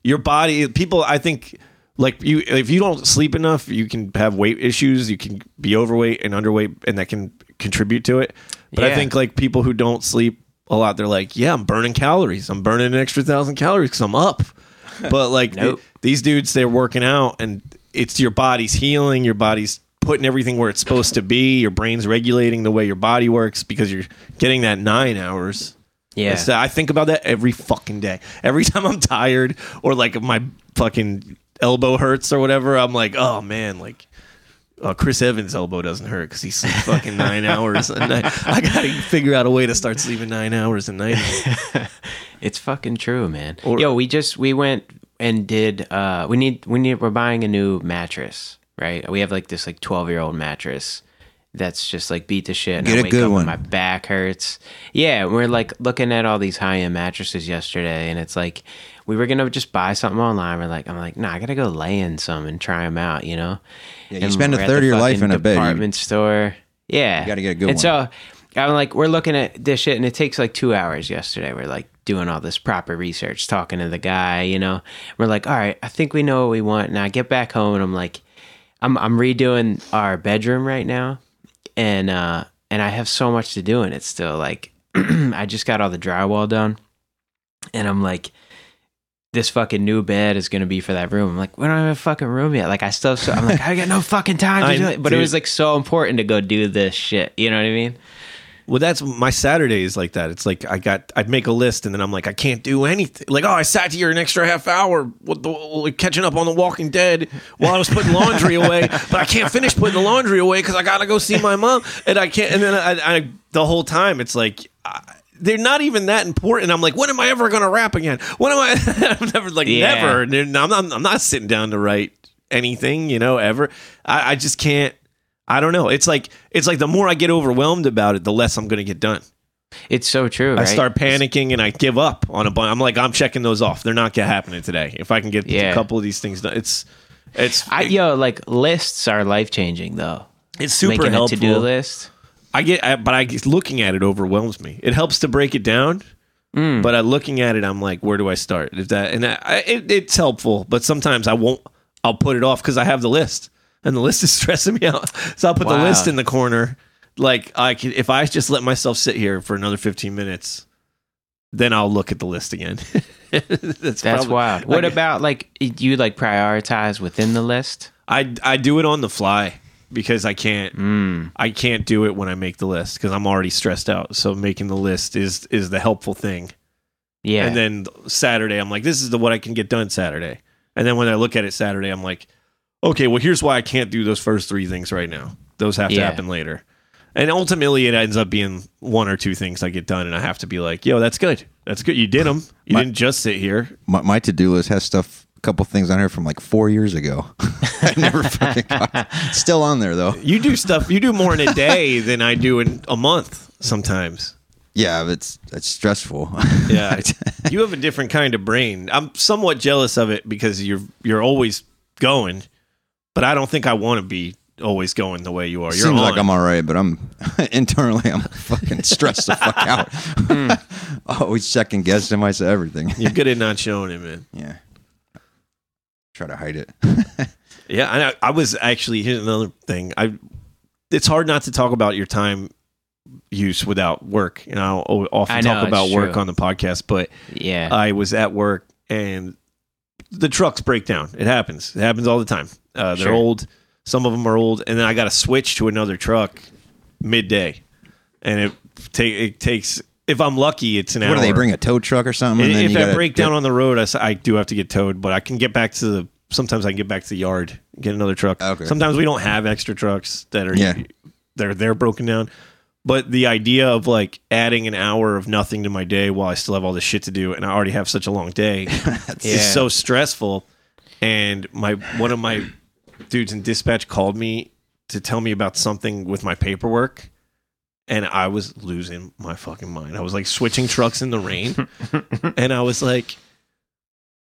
your body. People, I think, like you, if you don't sleep enough, you can have weight issues. You can be overweight and underweight, and that can contribute to it. But I think like people who don't sleep a lot, they're like, yeah, I'm burning calories. I'm burning an extra thousand calories because I'm up. But like Nope. these dudes, they're working out, and it's your body's healing. Your body's putting everything where it's supposed to be. Your brain's regulating the way your body works because you're getting that nine hours. yeah. It's- I think about that every fucking day. Every time I'm tired or like my fucking elbow hurts or whatever, I'm like, oh man, like. Uh, Chris Evans' elbow doesn't hurt because he sleeps fucking nine hours a night. I gotta figure out a way to start sleeping nine hours a night. It's fucking true, man. Or- Yo, we just we went and did uh we need we need we're buying a new mattress, right? We have like this like 12-year-old mattress that's just like beat the shit and Get I a wake good up and one. my back hurts. Yeah, we're like looking at all these high-end mattresses yesterday and it's like we were going to just buy something online. We're like I'm like, "Nah, I got to go lay in some and try them out, you know?" Yeah, you And spend a third of your life in a bed. You- Department store. Yeah. You gotta get a good and one. so I'm like, we're looking at this shit, and it takes like two hours yesterday. We're like doing all this proper research, talking to the guy, you know. We're like, all right, I think we know what we want. And I get back home, and I'm like, I'm I'm redoing our bedroom right now, and uh, and I have so much to do in it still. Like, I just got all the drywall done, and I'm like. This fucking new bed is gonna be for that room. I'm like, we don't have a fucking room yet. Like, I still, so, I'm like, I got no fucking time to do it. But it was like so important to go do this shit. You know what I mean? Well, that's my Saturdays like that. It's like I got I'd make a list and then I'm like I can't do anything. Like oh, I sat here an extra half hour with the, like, catching up on The Walking Dead while I was putting laundry away, but I can't finish putting the laundry away because I gotta go see my mom and I can't. And then I, I the whole time it's like. I, they're not even that important. I'm like, when am I ever going to rap again? When am I? I'm never like Yeah. never. I'm not. I'm not sitting down to write anything. You know, ever. I, I just can't. I don't know. It's like it's like the more I get overwhelmed about it, the less I'm going to get done. It's so true. I right? start panicking and I give up on a bunch. I'm like, I'm checking those off. They're not gonna happening today. If I can get Yeah. a couple of these things done, it's it's I, yo, like lists are life changing though. it's super Making helpful. a to do list. I get, I, but I looking at it overwhelms me. It helps to break it down, Mm. but I looking at it, I'm like, where do I start? If that and I, I, it, it's helpful, but sometimes I won't. I'll put it off because I have the list, and the list is stressing me out. So I'll put the list in the corner. Like I can, if I just let myself sit here for another 15 minutes, then I'll look at the list again. That's, That's probably- wild. What like, about like you like prioritize within the list? I I do it on the fly because I can't Mm. I can't do it when I make the list because I'm already stressed out. So making the list is is the helpful thing. Yeah. And then Saturday, I'm like, this is the what I can get done Saturday. And then when I look at it Saturday, I'm like, okay, well here's why I can't do those first three things right now. Those have to Yeah. happen later. And ultimately, it ends up being one or two things I get done, and I have to be like, "Yo, that's good. That's good. You did them. You My- didn't just sit here." My, my to do list has stuff, a couple things on here from like four years ago. I never fucking got. Still on there though. You do stuff. You do more in a day than I do in a month sometimes. Yeah, it's it's stressful. Yeah, you have a different kind of brain. I'm somewhat jealous of it because you're you're always going, but I don't think I want to be always going the way you are. You're Seems on. like I'm all right, but I'm internally I'm fucking stressed the fuck out. Always second guessing myself everything. You're good at not showing it, man. Yeah. Try to hide it. Yeah, I, I was actually here's another thing. I it's hard not to talk about your time use without work. You know, I'll often I know, talk about it's work true. on the podcast, but Yeah. I was at work and the trucks break down. It happens. It happens all the time. Uh, they're Sure. old. Some of them are old, and then I got to switch to another truck midday, and it take it takes. If I'm lucky, it's an What hour. do they bring a tow truck or something? and then if I break down on the road, I, I do have to get towed, but I can get back to the. Sometimes I can get back to the yard, get another truck. Okay. Sometimes we don't have extra trucks that are Yeah. they're they're broken down. But the idea of like adding an hour of nothing to my day while I still have all this shit to do, and I already have such a long day, Yeah. is so stressful. And my one of my dudes in dispatch called me to tell me about something with my paperwork and I was losing my fucking mind. I was like switching trucks in the rain and I was like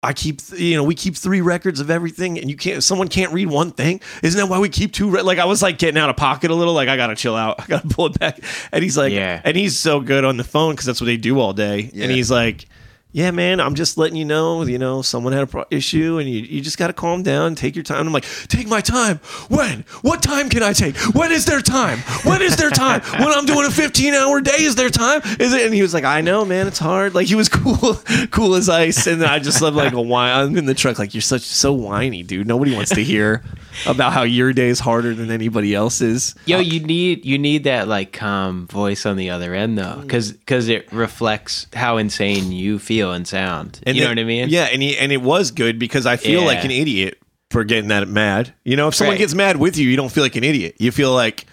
I keep you know we keep three records of everything and you can't someone can't read one thing isn't that why we keep two re-? like I was like getting out of pocket a little like I got to chill out I got to pull it back and he's like Yeah. and he's so good on the phone cuz that's what they do all day Yeah. and he's like yeah, man, I'm just letting you know, you know, someone had a pro- issue and you, you just got to calm down, take your time. I'm like, take my time. When? What time can I take? When is their time? When is their time? when I'm doing a 15 hour day, is their time? Is it? And he was like, I know, man, it's hard. Like he was cool, cool as ice. And I just love like a whine. I'm in the truck, like, you're such, so whiny, dude. Nobody wants to hear about how your day is harder than anybody else's. Yo, you need you need that like calm voice on the other end though, Cause, because it reflects how insane you feel and sound. And you know what I mean? Yeah, and he, and it was good because I feel Yeah. like an idiot for getting that mad. You know, if someone Right. gets mad with you, you don't feel like an idiot. You feel like,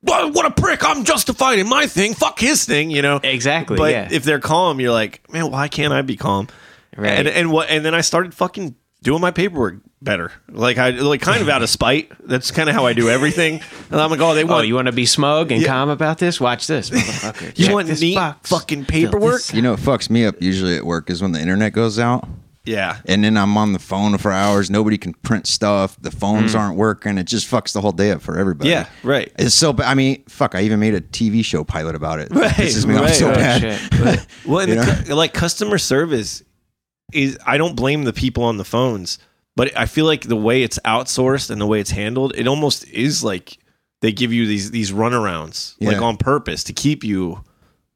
what, what a prick! I'm justified in my thing. Fuck his thing. You know, Exactly. But yeah. if they're calm, you're like, man, why can't I be calm? Right. And and what? And then I started fucking doing my paperwork better. Like I like kind of out of spite. That's kind of how I do everything. And I'm like, oh, they oh, want you want to be smug and Yeah. calm about this? Watch this, motherfucker. you Check want this neat box. fucking paperwork. You know what fucks me up usually at work is when the internet goes out. Yeah. And then I'm on the phone for hours. Nobody can print stuff. The phones aren't working. It just fucks the whole day up for everybody. Mm. Yeah. Right. It's so bad. I mean, fuck, I even made a TV show pilot about it. Right, It pisses me off so Oh, bad. shit. Well, the like customer service is, I don't blame the people on the phones, but I feel like the way it's outsourced and the way it's handled, it almost is like they give you these these runarounds, like on purpose to keep you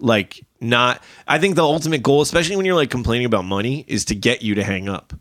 like not. I think the ultimate goal, especially when you're like complaining about money, is to get you to hang up.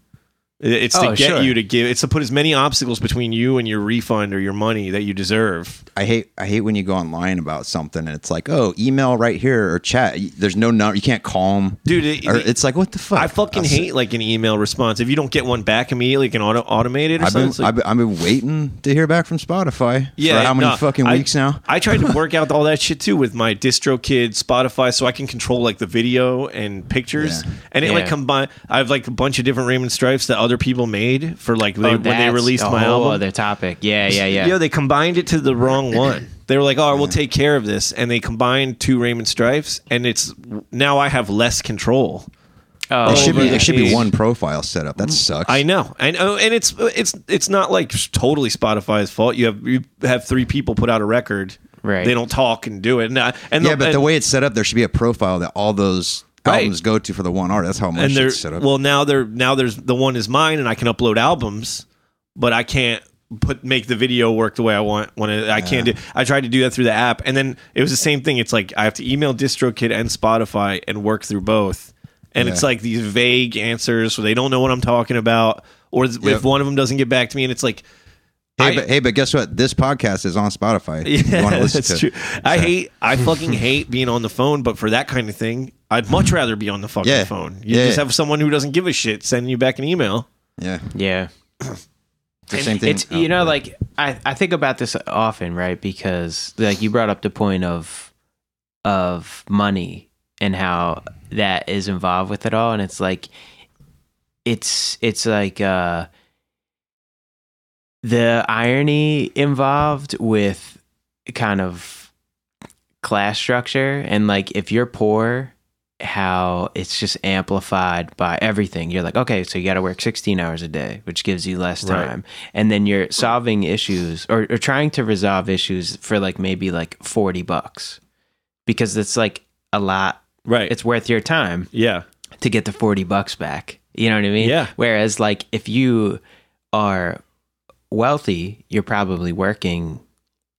It- It's to Oh, get sure. you to give. It's to put as many obstacles between you and your refund or your money that you deserve. I hate I hate when you go online about something and it's like, oh, email right here or chat. There's no number. You can't call them. Dude, it- or it's like, what the fuck? I fucking I'll hate like an email response. If you don't get one back immediately, like an auto automated or I've something. been, like- I've, been, I've been waiting to hear back from Spotify. yeah, for how many no, fucking I- weeks now? I tried to work out all that shit too with my DistroKid, Spotify, so I can control like the video and pictures. Yeah. And it like combine. I have like a bunch of different Raymond Stripes that other people made for like they, Oh, when they released a my whole album. other topic. Yeah, yeah, yeah. Yeah, they combined it to the wrong one. They were like, "Oh, we'll take care of this," and they combined two Raymond Stripes, and it's now I have less control. oh, It should be yeah. it should be one profile set up. That sucks. I know, and and it's it's it's not like totally Spotify's fault. You have you have three people put out a record, Right. They don't talk and do it, and, uh, and yeah, the- but the way it's set up, there should be a profile that all those Right. Albums go to for the one artist. That's how much and they're it's set up. well now they're now there's the one is mine, and I can upload albums, but I can't put make the video work the way I want when it, I can't do. I tried to do that through the app, and then it was the same thing. It's like I have to email DistroKid and Spotify and work through both. And it's Yeah. like these vague answers, so they don't know what I'm talking about, or if Yep. one of them doesn't get back to me, and it's like, hey, I- but hey, but guess what? This podcast is on Spotify. Yeah, you want to listen that's to true. it. I hate, I fucking hate being on the phone, but for that kind of thing, I'd much rather be on the fucking Yeah. phone. You Yeah. just have someone who doesn't give a shit sending you back an email. Yeah, yeah. the same thing. It's Oh, you know yeah. like I I think about this often, right? Because like you brought up the point of of money and how that is involved with it all and it's like it's it's like uh the irony involved with kind of class structure and like if you're poor how it's just amplified by everything. You're like, okay, so you got to work 16 hours a day, which gives you less Right. time. And then you're solving issues or, or trying to resolve issues for like maybe like 40 bucks because it's like a lot. Right. It's worth your time yeah. to get the 40 bucks back. You know what I mean? Yeah. Whereas, like, if you are wealthy, you're probably working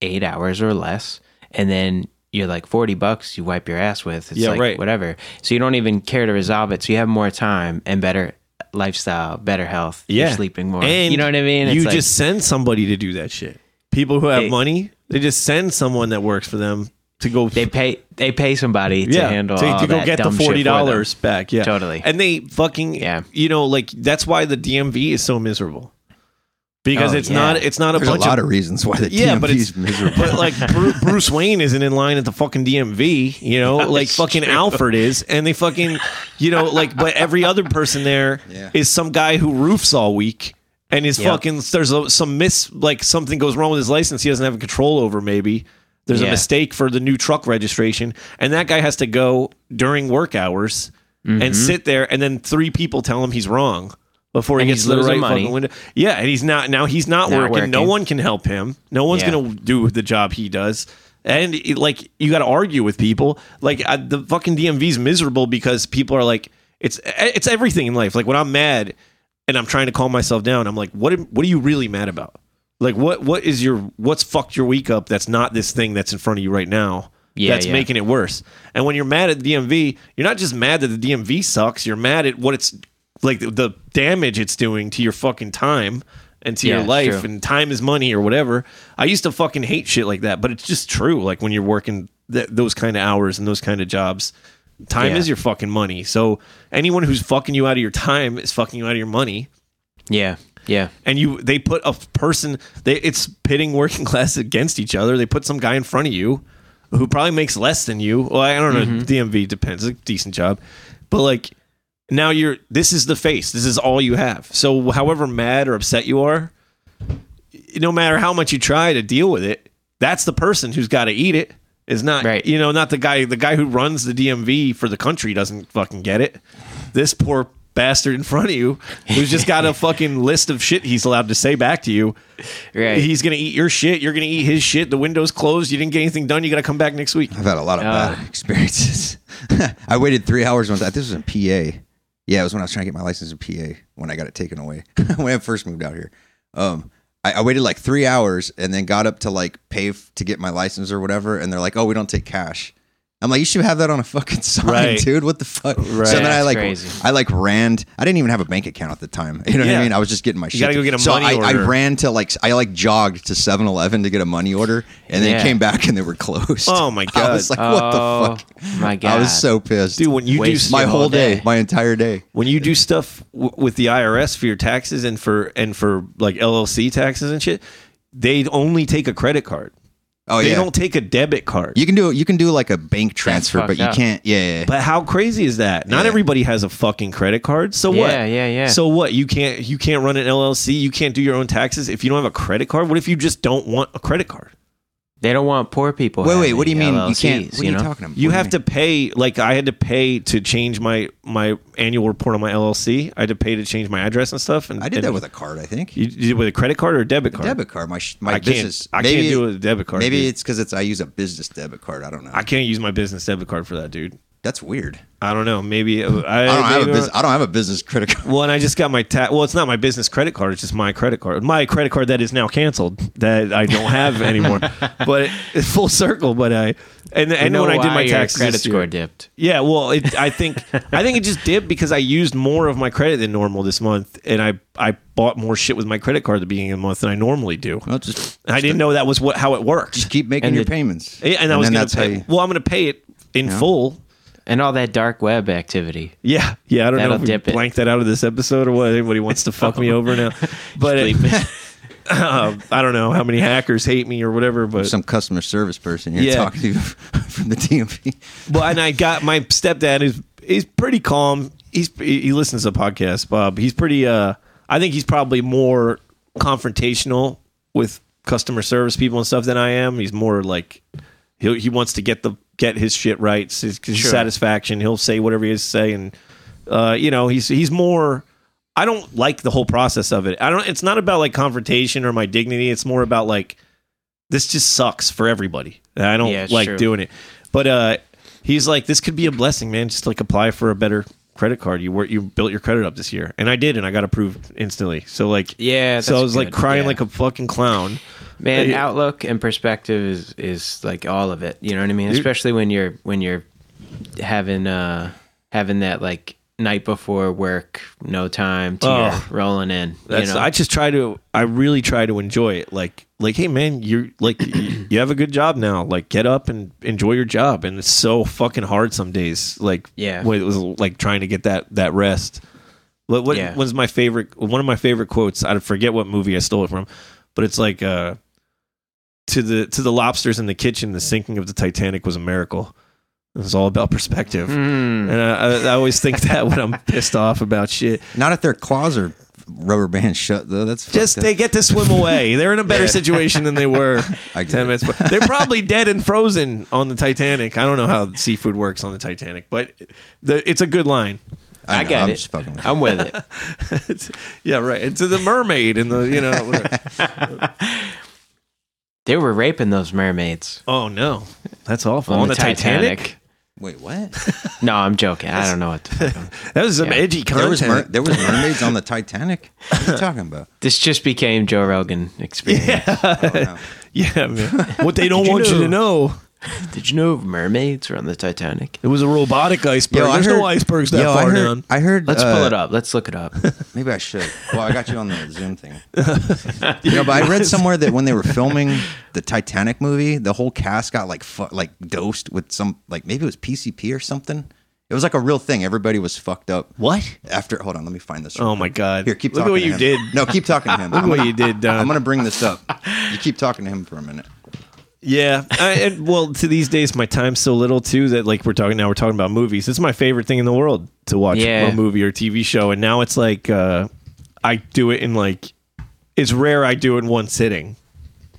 eight hours or less. And then you're like 40 bucks you wipe your ass with. It's Yeah, like right. whatever. So you don't even care to resolve it. So you have more time and better lifestyle, better health. Yeah. You're sleeping more. And you know what I mean? It's you like- just send somebody to do that shit. People who have They- money, they just send someone that works for them to go. they pay they pay somebody to yeah, handle to, to go get the forty dollars back. Yeah, Totally. And they fucking Yeah. You know, like that's why the DMV is so miserable because Oh, it's yeah. not it's not a There's a bunch lot of of reasons why the Yeah, but is it's- miserable. but like Bru- Bruce Wayne isn't in line at the fucking DMV, you know, like fucking. Alfred is, and they fucking, you know, like, but every other person there is Yeah. some guy who roofs all week, and is Yep. fucking. There's a, some miss, like something goes wrong with his license. He doesn't have control over. Maybe there's a Yeah. mistake for the new truck registration, and that guy has to go during work hours Mm-hmm. and sit there, and then three people tell him he's wrong. Before he gets to the right money. fucking window, yeah, and he's not now. He's not, Not working. No one can help him. No one's Yeah. gonna do the job he does. And it- like you got to argue with people. Like I, the fucking DMV's miserable because people are like, it's it's everything in life. Like when I'm mad and I'm trying to calm myself down, I'm like, what am- what are you really mad about? Like what what is your what's fucked your week up? That's not this thing that's in front of you right now. Yeah, that's yeah. making it worse. And when you're mad at the DMV, you're not just mad that the DMV sucks. You're mad at what it's like the, the damage it's doing to your fucking time and to Yeah, your life true. and time is money or whatever. I used to fucking hate shit like that, but it's just true. Like when you're working th- those kind of hours and those kind of jobs, time Yeah. is your fucking money. So anyone who's fucking you out of your time is fucking you out of your money. Yeah. Yeah. And you, they put a person. They, it's pitting working class against each other. They put some guy in front of you who probably makes less than you. Well, I don't know. Mm-hmm. DMV depends. It's a decent job, but like now you're. This is the face. This is all you have. So however mad or upset you are, no matter how much you try to deal with it, that's the person who's got to eat it. Is not Right. you know not the guy. The guy who runs the DMV for the country doesn't fucking get it. This poor bastard in front of you who's just got a fucking list of shit he's allowed to say back to you. Right. He's gonna eat your shit. You're gonna eat his shit. The window's closed. You didn't get anything done. You got to come back next week. I've had a lot of Uh. bad experiences. I waited three hours once. This was in PA. Yeah, it was when I was trying to get my license in PA when I got it taken away when I first moved out here. Um, I, I waited like three hours and then got up to like pay f- to get my license or whatever, and they're like, "Oh, we don't take cash." I'm like, you should have that on a fucking sign, Right. dude. What the fuck? Right. So then I like, crazy. I like ran. I didn't even have a bank account at the time. You know what I mean? I was just getting my shit. gotta go get a so money I, I ran to like, I like jogged to 7-Eleven to get a money order, and then Yeah. came back and they were closed. Oh my god! I God. was like, what the Oh, fuck? My God. I was so pissed. Dude, when you Waste do my whole whole day, day. my entire day. when you do stuff w- with the IRS for your taxes and for and for like LLC taxes and shit, they only take a credit card. Oh They yeah. don't take a debit card. you can do you can do like a bank transfer, but you up. can't. Yeah, yeah, yeah. But how crazy is that? Not Yeah. everybody has a fucking credit card. So what? Yeah, yeah, yeah. So what? You can't you can't run an LLC. You can't do your own taxes if you don't have a credit card. What if you just don't want a credit card? They don't want poor people. Wait, wait. What do you mean? you can't. What are you know? talking about? You What do have mean? to pay. Like I had to pay to change my my annual report on my LLC. I had to pay to change my address and stuff. And I did and that with a card. I think. you, you did it with a credit card or a debit card. debit card. My sh- my I can't. business. I can't do it with a debit card. Maybe dude. it's because it's I use a business debit card. I don't know. I can't use my business debit card for that, dude. That's weird. I don't know. Maybe uh, I, I don't have a maybe- business. I don't have a business credit card. Well, and I just got my tax. well, it's not my business credit card. It's just my credit card. My credit card that is now canceled that I don't have anymore. but it's full circle. But I and You and know when I did why my your taxes, credit year- score dipped. Yeah, well, it, I think I think it just dipped because I used more of my credit than normal this month, and I I bought more shit with my credit card at the beginning of the month than I normally do. Well, just I didn't know that was what how it worked. just keep making And your the- payments. Yeah, and I was gonna that's how pay. you. Well, I'm gonna pay it in full. And all that dark web activity. Yeah, yeah. I don't know That'll if we dip it. blank that out of this episode or what. Anybody wants to fuck me over now? But it, um, I don't know how many hackers hate me or whatever. But Some customer service person you're Yeah. talking to from the DMV. well, and I got my stepdad is he's pretty calm. He's he listens to podcasts, Bob. He's pretty. uh I think he's probably more confrontational with customer service people and stuff than I am. He's more like he he wants to get the get his shit right, his, his Sure. satisfaction. He'll say whatever he has to say, and uh, you know, he's he's more. I don't like the whole process of it. I don't. It's not about like confrontation or my dignity. It's more about like this just sucks for everybody. I don't Yeah, like true. doing it. But uh, he's like, this could be a blessing, man. Just like apply for a better credit card. You work, you built your credit up this year, and I did, and I got approved instantly. So like, Yeah, so I was like crying Yeah. like a fucking clown. Man, outlook and perspective is is like all of it. You know what I mean? Especially when you're when you're having uh having that like night before work, no time to Oh. rolling in. That's you know? I just try to I really try to enjoy it. Like like hey man, you're like you you have a good job now. Like get up and enjoy your job. And it's so fucking hard some days. Like Yeah. when it was like trying to get that that rest. What, what Yeah. was my favorite one of my favorite quotes? I forget what movie I stole it from, but it's like uh to the to the lobsters in the kitchen, the sinking of the Titanic was a miracle. It was all about perspective. Hmm. And I, I, I always think that when I'm pissed off about shit. Not if their claws are rubber band shut though. That's Just fucked they get to swim away. They're in a better situation than they were I get ten it. minutes. But they're probably dead and frozen on the Titanic. I don't know how seafood works on the Titanic, but the, it's a good line. I know, get I'm it. just with I'm with it. It's- yeah, right. And to the mermaid and the you know. They were raping those mermaids oh no, that's awful on, on, the, Titanic. you. Wait, what? No, I'm joking. I don't know what. The fuck. That was some Yeah. edgy There was content. mer- there was mermaids on the Titanic. What are you talking about? this just became Joe Rogan experience. Oh, no. yeah, man. What they don't you want you to know. Did you know mermaids were on the Titanic? It was a robotic iceberg. Yo, I There's heard- no icebergs that Yo, far I heard, down. I heard. Let's uh, pull it up. Let's look it up. Maybe I should. Well, I got you on the Zoom thing. no, but I read somewhere that when they were filming the Titanic movie, the whole cast got like fu- like dosed with some like maybe it was PCP or something. It was like a real thing. Everybody was fucked up What? after. Hold on, let me find this. Oh my god! Here, keep Look talking. at what to you him. did. No, keep talking to him. Look I'm what gonna, you did, Don. I'm gonna bring this up. You keep talking to him for a minute. Yeah, I, and well, to these days, my time's so little too that like we're talking now, we're talking about movies. It's my favorite thing in the world to watch Yeah. a movie or TV show, and now it's like uh, I do it in like it's rare I do it in one sitting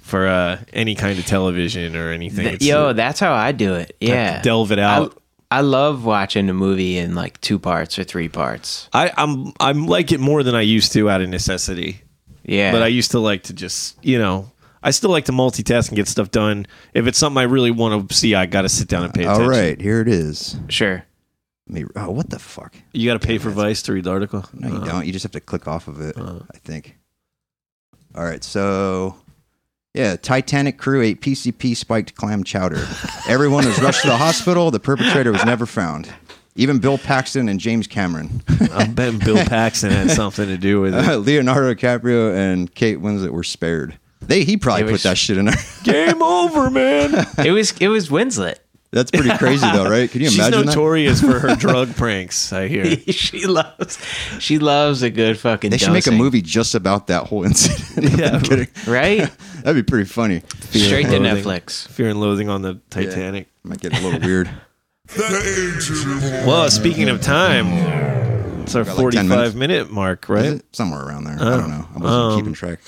for uh, any kind of television or anything. Th- It's, Yo, uh, that's how I do it. Yeah, delve it out. I, I love watching a movie in like two parts or three parts. I, I'm I'm like it more than I used to out of necessity. Yeah, But I used to like to just, you know, I still like to multitask and get stuff done. If it's something I really want to see, I got to sit down and pay attention. All right, here it is. sure. Let me, oh, what the fuck? You got to pay for Vice to read the article. No, you Uh, don't. You just have to click off of it. Uh. I think. All right, so yeah, Titanic crew ate PCP spiked clam chowder. Everyone was rushed to the hospital. The perpetrator was never found. Even Bill Paxton and James Cameron, I'm betting Bill Paxton had something to do with it. Leonardo DiCaprio, and Kate Winslet were spared. They he probably It put that shit in there. Game over, man. It was it was Winslet. That's pretty crazy though, right? Can you She's imagine that? notorious for her drug pranks. I hear. she loves she loves a good fucking. They should make a movie just about that whole incident. Yeah. Right? That'd be pretty funny. Straight to Loathing. Netflix. Fear and Loathing on the Titanic. Might get a little weird. Well, speaking of time, it's our like 45 minute mark, right? Somewhere around there. I don't know. I wasn't Um, keeping track.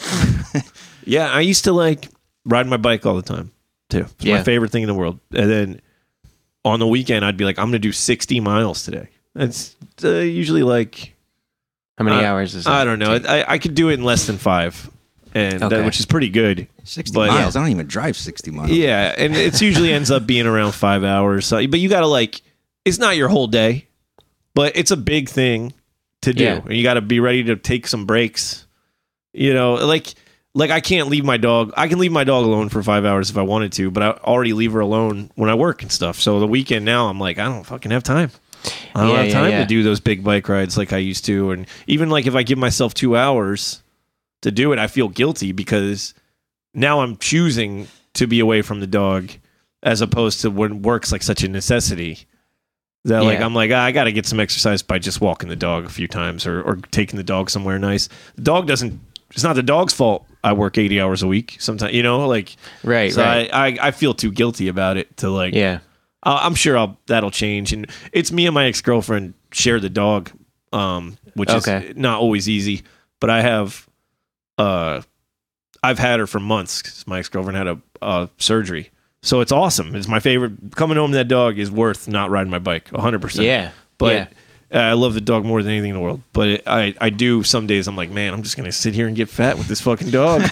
Yeah, I used to like ride my bike all the time too. It's my favorite thing in the world. And then on the weekend, I'd be like, I'm going to do 60 miles today. It's uh, usually like How many Uh, hours is that? I don't know. I, I could do it in less than five, and that- which is pretty good. 60 But- miles. I don't even drive 60 miles. Yeah, and it usually ends up being around five hours. So, but you got to like, it's not your whole day, but it's a big thing to do, Yeah. and you got to be ready to take some breaks. You know, like like I can't leave my dog. I can leave my dog alone for five hours if I wanted to, but I already leave her alone when I work and stuff. So the weekend now, I'm like, I don't fucking have time. I don't Yeah, have yeah, time yeah. to do those big bike rides like I used to, and even like if I give myself two hours to do it, I feel guilty because now I'm choosing to be away from the dog as opposed to when work's like such a necessity that like Yeah. I'm like ah, I got to get some exercise by just walking the dog a few times or or taking the dog somewhere nice. The dog doesn't. It's not the dog's fault. I work 80 hours a week. Sometimes you know like Right, so right. I, I I feel too guilty about it to like yeah. uh, I'm sure I'll, that'll change. And it's me and my ex girlfriend share the dog, um, which Okay. is not always easy. But I have, uh, I've had her for months. 'cause my ex girlfriend had a uh, surgery, So it's awesome. It's my favorite. Coming home to that dog is worth not riding my bike 100%. Yeah. But yeah. Uh, I love the dog more than anything in the world. But it, I, I do some days I'm like, man, I'm just going to sit here and get fat with this fucking dog.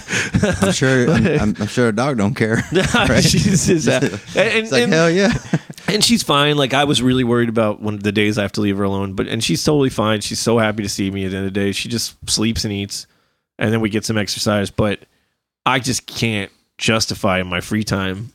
I'm sure. I'm, I'm, I'm sure a dog don't care. right? She's just, uh, and, It's like and- hell yeah. and she's fine. Like I was really worried about one of the days I have to leave her alone, but and she's totally fine. She's so happy to see me at the end of the day. She just sleeps and eats, and then we get some exercise. But I just can't justify in my free time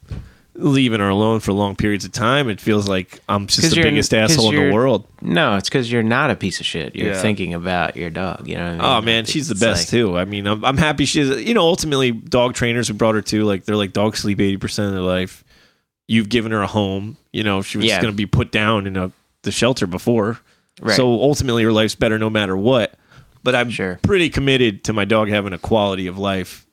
leaving her alone for long periods of time. It feels like I'm just the you're- asshole in the world. No, it's because you're not a piece of shit. You're Yeah. thinking about your dog. You know I oh, mean? Oh man, she's the like- best too. I mean, I'm, I'm happy she's. You know, ultimately, dog trainers who brought her to like they're like dogs sleep eighty percent of their life. You've given her a home. You know, she was Yeah. going to be put down in a the shelter before. Right. So ultimately, her life's better no matter what. But I'm Sure. pretty committed to my dog having a quality of life.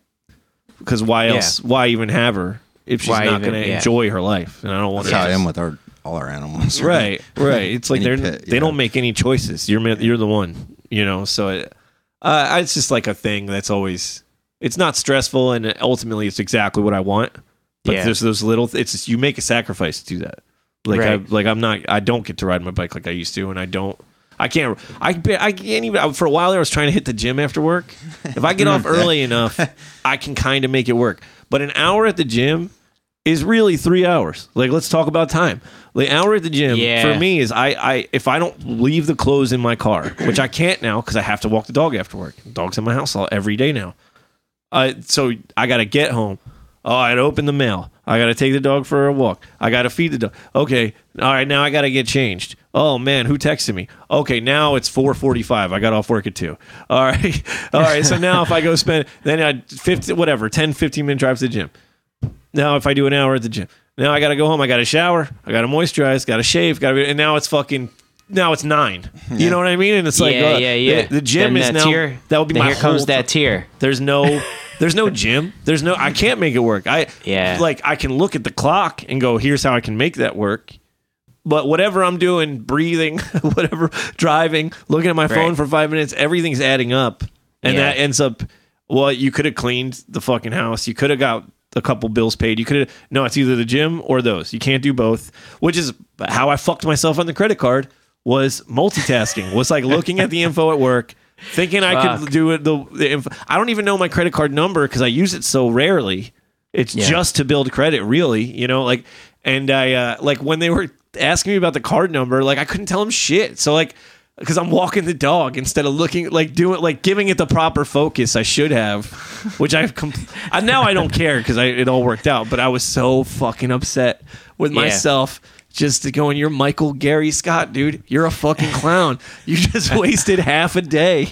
Because why Yeah. else? Why even have her if she's Why not even- going to yeah. enjoy her life? And I don't want That's to. how I am with our all our animals. Right, right. It's like Any they're pet, they yeah. don't make any choices. You're ma- you're the one, you know. So it, uh, it's just like a thing that's always. It's not stressful, and ultimately, it's exactly what I want. But Yeah. there's those little. It's just, you make a sacrifice to do that. Like I Right. like I'm not. I don't get to ride my bike like I used to, and I don't. I can't. I ba- I can't even. For a while, there, I was trying to hit the gym after work. If I get off early enough, I can kind of make it work. But an hour at the gym is really three hours. Like, let's talk about time. The hour at the gym Yeah. for me is I, I if I don't leave the clothes in my car, which I can't now because I have to walk the dog after work. Dog's in my house all every day now. Uh, so I got to get home. Oh, I got to open the mail. I got to take the dog for a walk. I got to feed the dog. Okay, all right. Now I got to get changed. Oh man, who texted me? Okay, now it's four forty-five. I got off work at two. All right, all right. So now if I go spend then I fifty whatever 10, 15 minute drive to the gym. Now if I do an hour at the gym, now I got to go home. I got to shower. I got to moisturize. Got to shave. Got to be, and now it's fucking. Now it's nine. You know what I mean? And it's like, yeah, uh, yeah, yeah. The, the gym Then is now tier, that would be my here comes whole that tier. there's no there's no gym. There's no I can't make it work. I Yeah. like I can look at the clock and go, here's how I can make that work. But whatever I'm doing, breathing, whatever, driving, looking at my phone for five minutes, everything's adding up. And Yeah. that ends up well, you could have cleaned the fucking house. You could have got a couple bills paid. You could have no, it's either the gym or those. You can't do both. Which is how I fucked myself on the credit card was multitasking. was like looking at the info at work, thinking I could do it the, the info. I don't even know my credit card number because I use it so rarely. It's Yeah. just to build credit, really. You know, like and I uh, like when they were asking me about the card number, like I couldn't tell them shit. So like because I'm walking the dog instead of looking like doing like giving it the proper focus I should have, which I've com- I, now I don't care because I it all worked out. But I was so fucking upset with Yeah. myself. Just to going, you're Michael Gary Scott, dude. You're a fucking clown. You just wasted half a day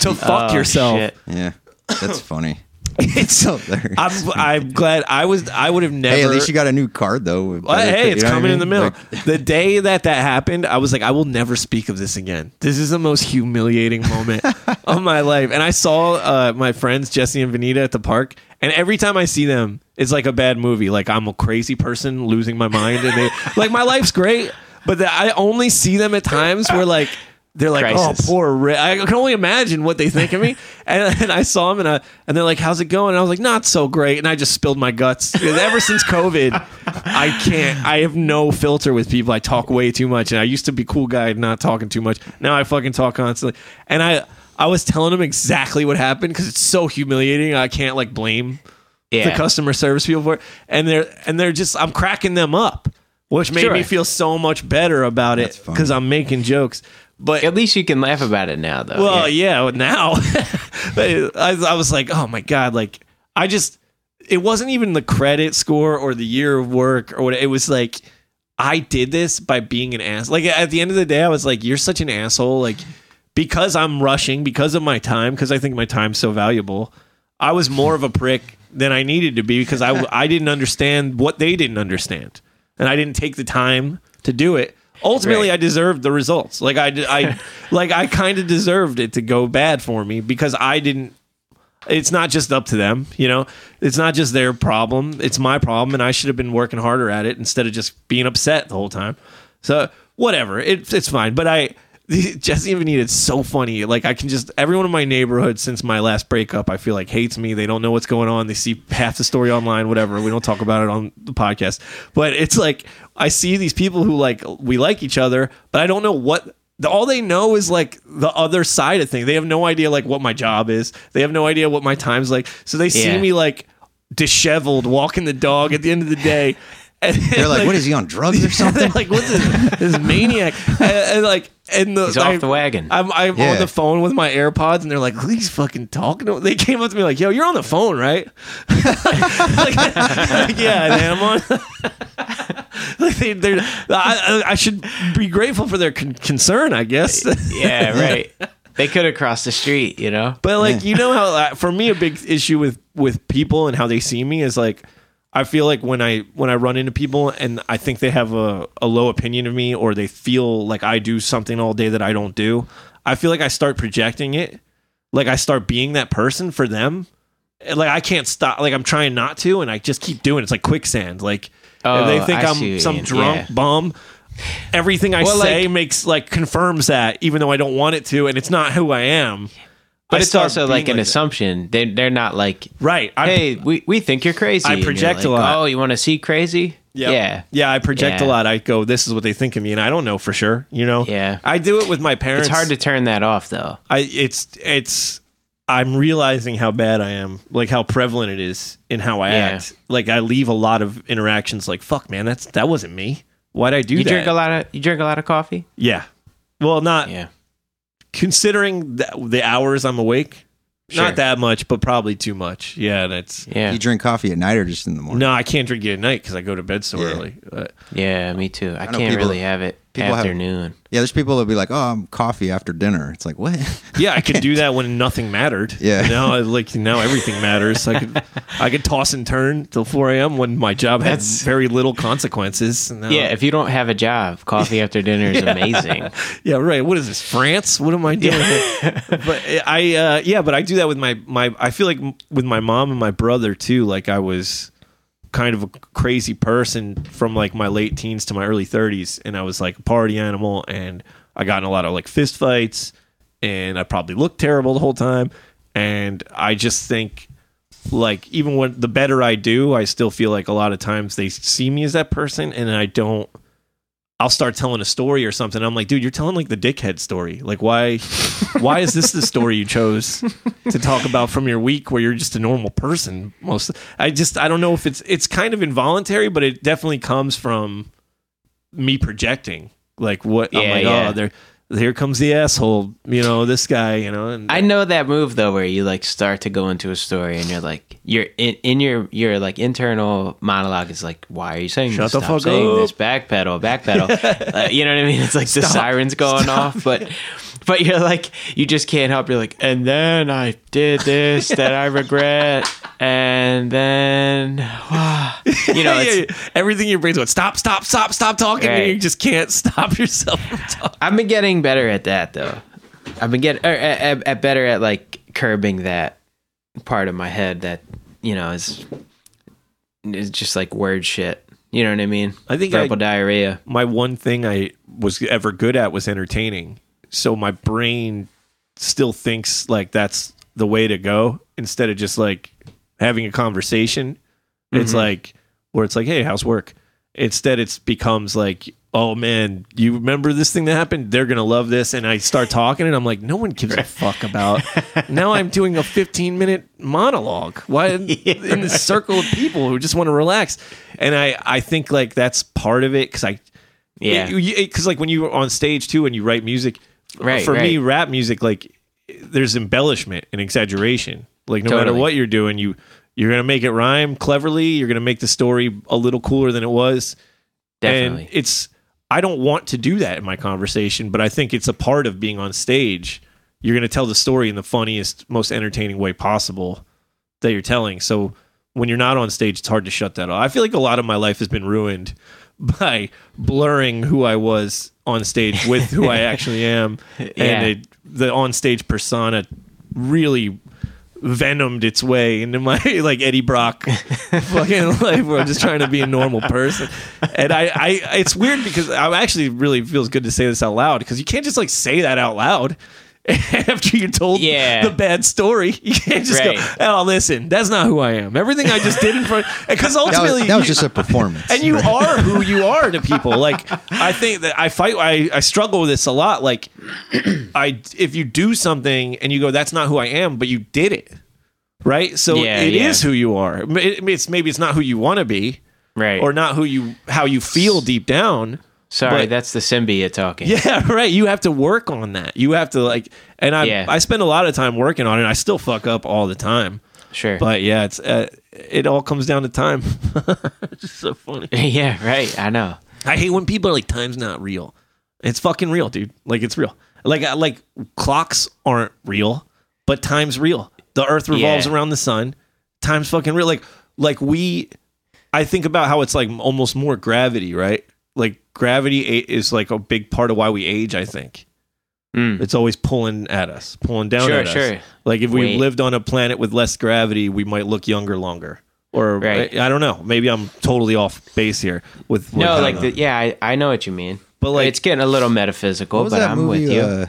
to fuck Oh, yourself. shit. Yeah, that's funny. It's So there. I'm, I'm glad I was. I would have never. Hey, at least you got a new card though. Well, hey, it's You know what I coming in the mail. Like, the day that that happened, I was like, I will never speak of this again. This is the most humiliating moment of my life. And I saw uh, my friends Jesse and Vanita at the park, and every time I see them, it's like a bad movie. Like I'm a crazy person losing my mind, and they like my life's great, but the, I only see them at times where like. They're like, oh, Crisis. oh, poor Rick. I can only imagine what they think of me. And, and I saw them, and, I, and they're like, how's it going? And I was like, not so great. And I just spilled my guts. Because ever since COVID, I can't. I have no filter with people. I talk way too much. And I used to be cool guy, not talking too much. Now I fucking talk constantly. And I, I was telling them exactly what happened because it's so humiliating. I can't like blame Yeah. the customer service people for it. And they're and they're just I'm cracking them up, which made Sure. me feel so much better about That's it because I'm making jokes. But At least you can laugh about it now, though. well, yeah. yeah, now I, I was like, oh my god, like I just it wasn't even the credit score or the year of work or what. It was like I did this by being an ass. Like at the end of the day, I was like, you're such an asshole. Like because I'm rushing because of my time because I think my time's so valuable. I was more of a prick than I needed to be because I I didn't understand what they didn't understand, and I didn't take the time to do it. Ultimately, Right. I deserved the results. Like I, I, like I kind of deserved it to go bad for me because I didn't. It's not just up to them, you know. It's not just their problem. It's my problem, and I should have been working harder at it instead of just being upset the whole time. So whatever, it, it's fine. But I, Jesse and Vanita, it's so funny. Like I can just everyone in my neighborhood since my last breakup, I feel like hates me. They don't know what's going on. They see half the story online, whatever. We don't talk about it on the podcast. But it's like I see these people who like we like each other, but I don't know what all they know is like the other side of things. They have no idea like what my job is. They have no idea what my time's like. So they see Yeah. me like disheveled walking the dog at the end of the day. And They're like, what is he on drugs or something? Like, what's this, this maniac? And, and like, and the He's off the wagon. I'm, I'm Yeah. on the phone with my AirPods, and they're like, "He's fucking talking." To they came up to me like, "Yo, you're on the phone, right?" like, like, yeah, man, I'm on. like they, they're, I, I I should be grateful for their con- concern, I guess. yeah, right. They could have crossed the street, you know. But like you know how uh, for me a big issue with with people and how they see me is like I feel like when I when I run into people and I think they have a, a low opinion of me or they feel like I do something all day that I don't do, I feel like I start projecting it. Like I start being that person for them. Like I can't stop like I'm trying not to and I just keep doing it. It's like quicksand. Like Oh, they think I I'm see what you some drunk Yeah. bum. Everything I Well, like- say makes like confirms that even though I don't want it to and it's not who I am. But I it's also like an that. assumption. They they're not like, Right. I, hey, we, we think you're crazy. I project a lot. Oh, you want to see crazy? Yep. Yeah. Yeah, I project a lot. I go, this is what they think of me, and I don't know for sure. You know. Yeah. I do it with my parents. It's hard to turn that off though. I. It's. It's. I'm realizing how bad I am, like how prevalent it is in how I Yeah. act. Like I leave a lot of interactions like, "Fuck, man, that's that wasn't me. Why'd I do You that?" You drink a lot of you drink a lot of coffee? Yeah. Well, not Yeah. Considering the, the hours I'm awake. Sure. Not that much, but probably too much. Yeah, that's. Yeah. You drink coffee at night or just in the morning? No, I can't drink it at night because I go to bed so Yeah. early. Uh, Yeah, me too. I, know can't people- really have it people have- afternoon. Yeah, there's people that'll be like, "Oh, I'm coffee after dinner." It's like, what? Yeah, I could do that when nothing mattered. Yeah. Now, I- like now, everything matters. I could, I could toss and turn till four a.m. when my job had That's- very little consequences. Now- Yeah, if you don't have a job, coffee after dinner is amazing. yeah, right. What is this, France? What am I doing? here? but I, uh, yeah, but I do that with my my. I feel like with my mom and my brother too. Like I was kind of a crazy person from like my late teens to my early 30s and I was like a party animal and I got in a lot of like fist fights and I probably looked terrible the whole time and I just think like even when the better I do I still feel like a lot of times they see me as that person and I don't I'll start telling a story or something I'm like dude you're telling like the dickhead story like why why is this the story you chose to talk about from your week where you're just a normal person most i just i don't know if it's it's kind of involuntary but it definitely comes from me projecting like what i'm Yeah, like oh, yeah. oh there here comes the asshole you know this guy you know and I know that move though, where you like start to go into a story and you're like, you're in, in your your like internal monologue is like, why are you saying Shut this? the Stop fuck saying up. this. Backpedal, backpedal. uh, you know what I mean? It's like the sirens going off, but but you're like, you just can't help. You're like, and then I did this that I regret, and then you know, Yeah, it's, yeah. everything in your brain's going stop stop stop stop talking Right. you just can't stop yourself from talking I've been getting better at that though. I've been getting er, at, better at like curbing that part of my head that you know is is just like word shit. You know what I mean? I think I- diarrhea. my one thing I was ever good at was entertaining. So my brain still thinks like that's the way to go instead of just like having a conversation. It's mm-hmm. like where it's like, "Hey, how's work?" Instead it's becomes like, "Oh man, you remember this thing that happened? They're to love this." And I start talking and I'm like, "No one gives a fuck about." now I'm doing a 15-minute monologue. Why in this circle of people who just want to relax? And I I think like that's part of it cuz I Yeah. because like when you're on stage too and you write music Right, for me rap music like there's embellishment and exaggeration like no matter what you're doing you you're gonna make it rhyme cleverly you're gonna make the story a little cooler than it was. Definitely. and it's i don't want to do that in my conversation but i think it's a part of being on stage. You're gonna tell the story in the funniest most entertaining way possible that you're telling. So when you're not on stage it's hard to shut that off. I feel like a lot of my life has been ruined by blurring who I was on stage with who I actually am, Yeah. and it, the on stage persona really venomed its way into my like Eddie Brock fucking life where I'm just trying to be a normal person. And I, I it's weird because I actually really feels good to say this out loud because you can't just like say that out loud. After you told Yeah. the bad story, you can't just Right. go, "Oh, listen, that's not who I am." Everything I just did in front, because That ultimately was, that was you- just a performance. and you are who you are to people. Like I think that I fight. I, I struggle with this a lot. Like I, if you do something and you go, "That's not who I am," but you did it, right? So Yeah, it is yeah. who you are. It- it's maybe it's not who you want to be, Right. or not who you how you feel deep down. Sorry, but- that's the symbiote talking. Yeah, right. You have to work on that. You have to like, and I Yeah. I spend a lot of time working on it. I still fuck up all the time, Sure. but yeah, it's uh, it all comes down to time. it's just so funny. yeah, right. I know. I hate when people are like, "Time's not real." It's fucking real, dude. Like it's real. Like like clocks aren't real, but time's real. The Earth revolves Yeah. around the sun. Time's fucking real. Like like we, I think about how it's like almost more gravity, right? Like gravity is like a big part of why we age. I think Mm. it's always pulling at us, pulling down Sure, at us. sure. Like if we Wait. lived on a planet with less gravity, we might look younger longer. Or Right. I, I don't know. Maybe I'm totally off base here with, with No, like the, yeah, I, I know what you mean. But, like- it's getting a little metaphysical, but I'm movie? with you. Uh,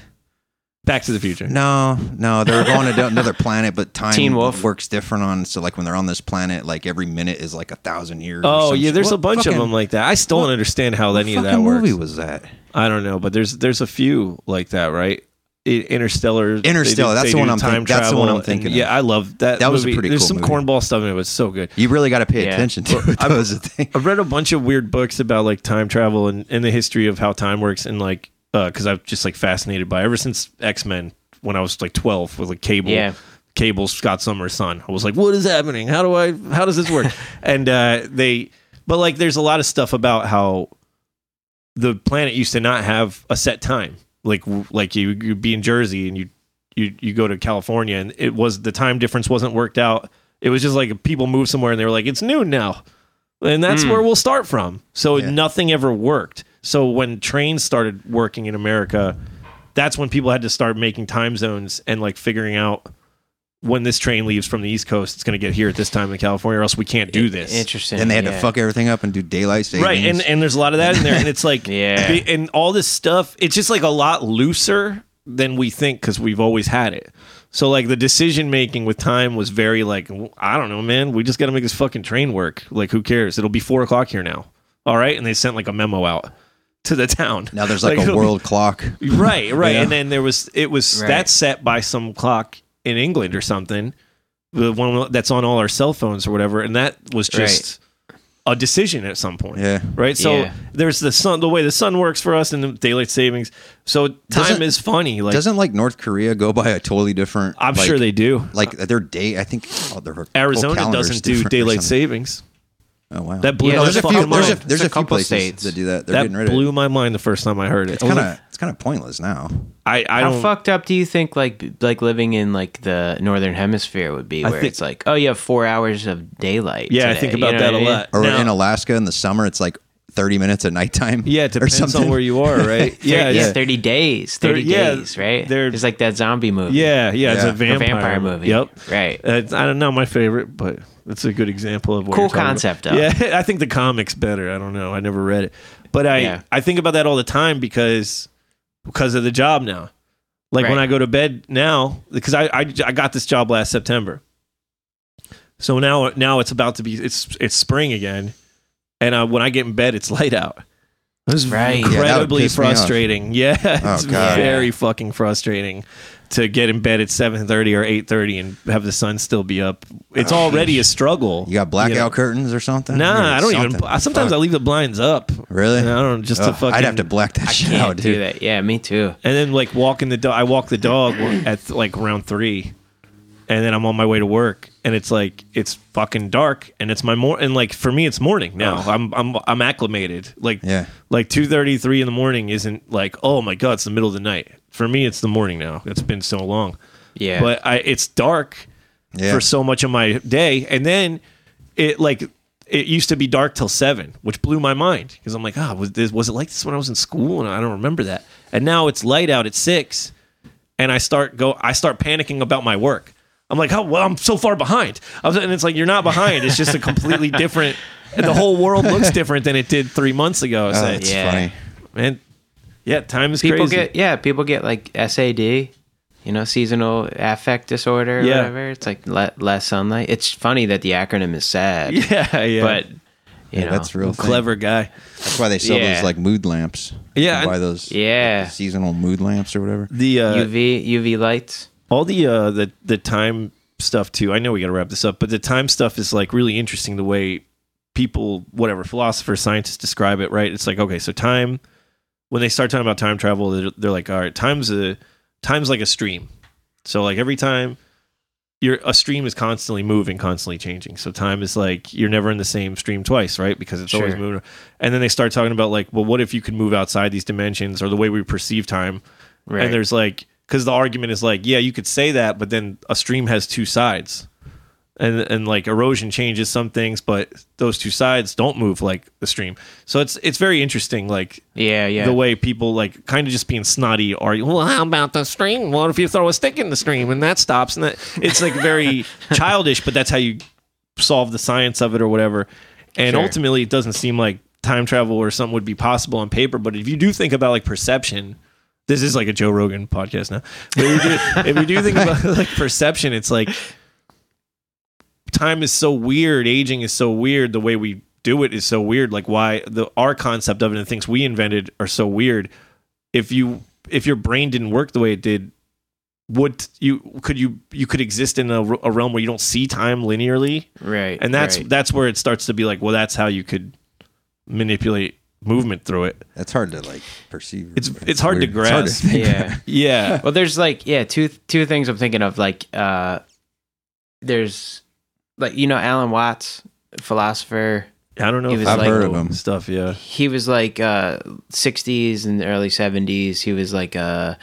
Back to the Future. no, no, they were going to another planet, but time Teen Wolf. works different on. So like when they're on this planet, like every minute is like a thousand years. Oh yeah, there's a bunch of them like that. I still don't understand how any of that works. movie was that? I don't know, but there's there's a few like that, right? Interstellar. Interstellar, that's the one I'm think- time that's the one I'm thinking. Yeah, I love that. That was pretty There's cool some cornball stuff in it. It was so good. You really got to pay attention to it. That was the thing. I've read a bunch of weird books about like time travel and, and the history of how time works, and like because I'm just like fascinated by it. ever since X Men when I was like 12 with like Cable. Yeah. Cable Scott Summers' son. I was like, what is happening? How do I? How does this work? and uh, they, but like, there's a lot of stuff about how the planet used to not have a set time. Like, like you you'd be in Jersey and you you you go to California and it was the time difference wasn't worked out. It was just like people moved somewhere and they were like, it's noon now, and that's where we'll start from. So Yeah. nothing ever worked. So when trains started working in America, that's when people had to start making time zones and like figuring out when this train leaves from the East Coast, it's going to get here at this time in California, or else we can't do this. Interesting. And they had yeah. to fuck everything up and do daylight savings. Right, and and there's a lot of that in there, and it's like, Yeah. and all this stuff, it's just like a lot looser than we think because we've always had it. So like the decision making with time was very like, I don't know, man, we just got to make this fucking train work. Like, who cares? It'll be four o'clock here now. All right, and they sent like a memo out to the town. now there's like, a world clock. right right Yeah. and then there was it was Right. that's set by some clock in england or something the one that's on all our cell phones or whatever and that was just a decision at some point Yeah. right so Yeah. there's the sun the way the sun works for us and the daylight savings so time Doesn't- is funny like Doesn't like North Korea go by a totally different? i'm like- sure they do like their day. I think oh, their arizona doesn't do daylight savings Oh wow. that blew Yeah, my there's a fucking few. There's a, mind. there's There's a a few couple places states. that do that. They're that getting rid of it. blew my mind the first time i heard it It's kind of it's kind of pointless now. i i How fucked up do you think like like living in like the northern hemisphere would be, I where think- it's like, oh, you have four hours of daylight. yeah i today, think you about know that what a I mean? lot Or Now- in Alaska in the summer, it's like 30 minutes at nighttime. yeah it or depends something. on where you are right Yeah, yeah yeah, thirty days, thirty yeah, days, right? they're- It's like that zombie movie. Yeah, yeah, it's Yeah. a A vampire, a vampire movie. Yep. Right. Uh, it's- I don't know my favorite, but it's a good example of what Cool you're concept, about. though. Yeah, I think the comic's better. I don't know. I never read it, but I Yeah. I think about that all the time because because of the job now. Like when I go to bed now, because I, I I got this job last September, so now now it's about to be it's it's spring again, and uh, when I get in bed, it's light out. It's Right. Yeah, that would incredibly piss me off. frustrating. Yeah, it's God. very fucking frustrating to get in bed at seven thirty or eight thirty and have the sun still be up. It's already a struggle. You got blackout know? curtains or something? Nah, Or I don't even. something. Sometimes I leave the blinds up. Really? I don't just to Ugh, fucking. I'd have to black that I shit can't out, do dude. that. Yeah, me too. and then like walking the dog. I walk the dog at like around three, and then I'm on my way to work, and it's like it's fucking dark, and it's my mor and like for me it's morning now. I'm I'm I'm acclimated. Like Yeah. like two thirty three in the morning isn't like oh my god it's the middle of the night. For me it's the morning now. It's been so long. Yeah. But I it's dark Yeah. for so much of my day, and then it like. It used to be dark till seven, which blew my mind because I'm like, ah, was this was it like this when I was in school? And I don't remember that. And now it's light out at six, and I start go I start panicking about my work. I'm like, oh well, I'm so far behind. I was, and it's like you're not behind. It's just a completely different. The whole world looks different than it did three months ago. Oh, So that's Yeah. funny. man, yeah, time is people crazy. get yeah people get like sad you know seasonal affect disorder or Yeah. whatever it's like le- less sunlight it's funny that the acronym is sad yeah, yeah. but you Yeah, know that's real thing. clever guy. That's why they sell Yeah. those like mood lamps. Yeah, You buy those Yeah. like, seasonal mood lamps or whatever. The uh, uv uv lights all the uh the the time stuff too. I know we got to wrap this up, but the time stuff is like really interesting. The way people, whatever philosophers, scientists describe it. Right? It's like okay, so time. When they start talking about time travel, they're, they're like, all right, time's a time's like a stream. So like every time you're a stream is constantly moving, constantly changing. So time is like you're never in the same stream twice, right? Because it's always moving. And then they start talking about like, well, what if you could move outside these dimensions or the way we perceive time? right And there's like, because the argument is like, yeah, you could say that, but then a stream has two sides, and and like erosion changes some things, but those two sides don't move like the stream. So it's it's very interesting, like yeah yeah the way people like kind of just being snotty argue. Well, how about the stream? What if you throw a stick in the stream and that stops? And that it's like very childish, but that's how you solve the science of it or whatever. And Sure. ultimately, it doesn't seem like time travel or something would be possible on paper. But if you do think about like perception, this is like a Joe Rogan podcast now. But if you do, if you do think about like perception, it's like time is so weird, aging is so weird, the way we do it is so weird. Like why the our concept of it and things we invented are so weird. If you if your brain didn't work the way it did, would you could you you could exist in a, a realm where you don't see time linearly, right and that's right. that's where it starts to be like, well, that's how you could manipulate movement through it. That's hard to like perceive. It's it's hard to weird. It's hard grasp. yeah Yeah, well there's like yeah two two things i'm thinking of like uh there's like you know alan watts philosopher I don't know. He if was I like- know I've heard of him. Stuff, yeah. he was like uh 60s and early 70s he was like uh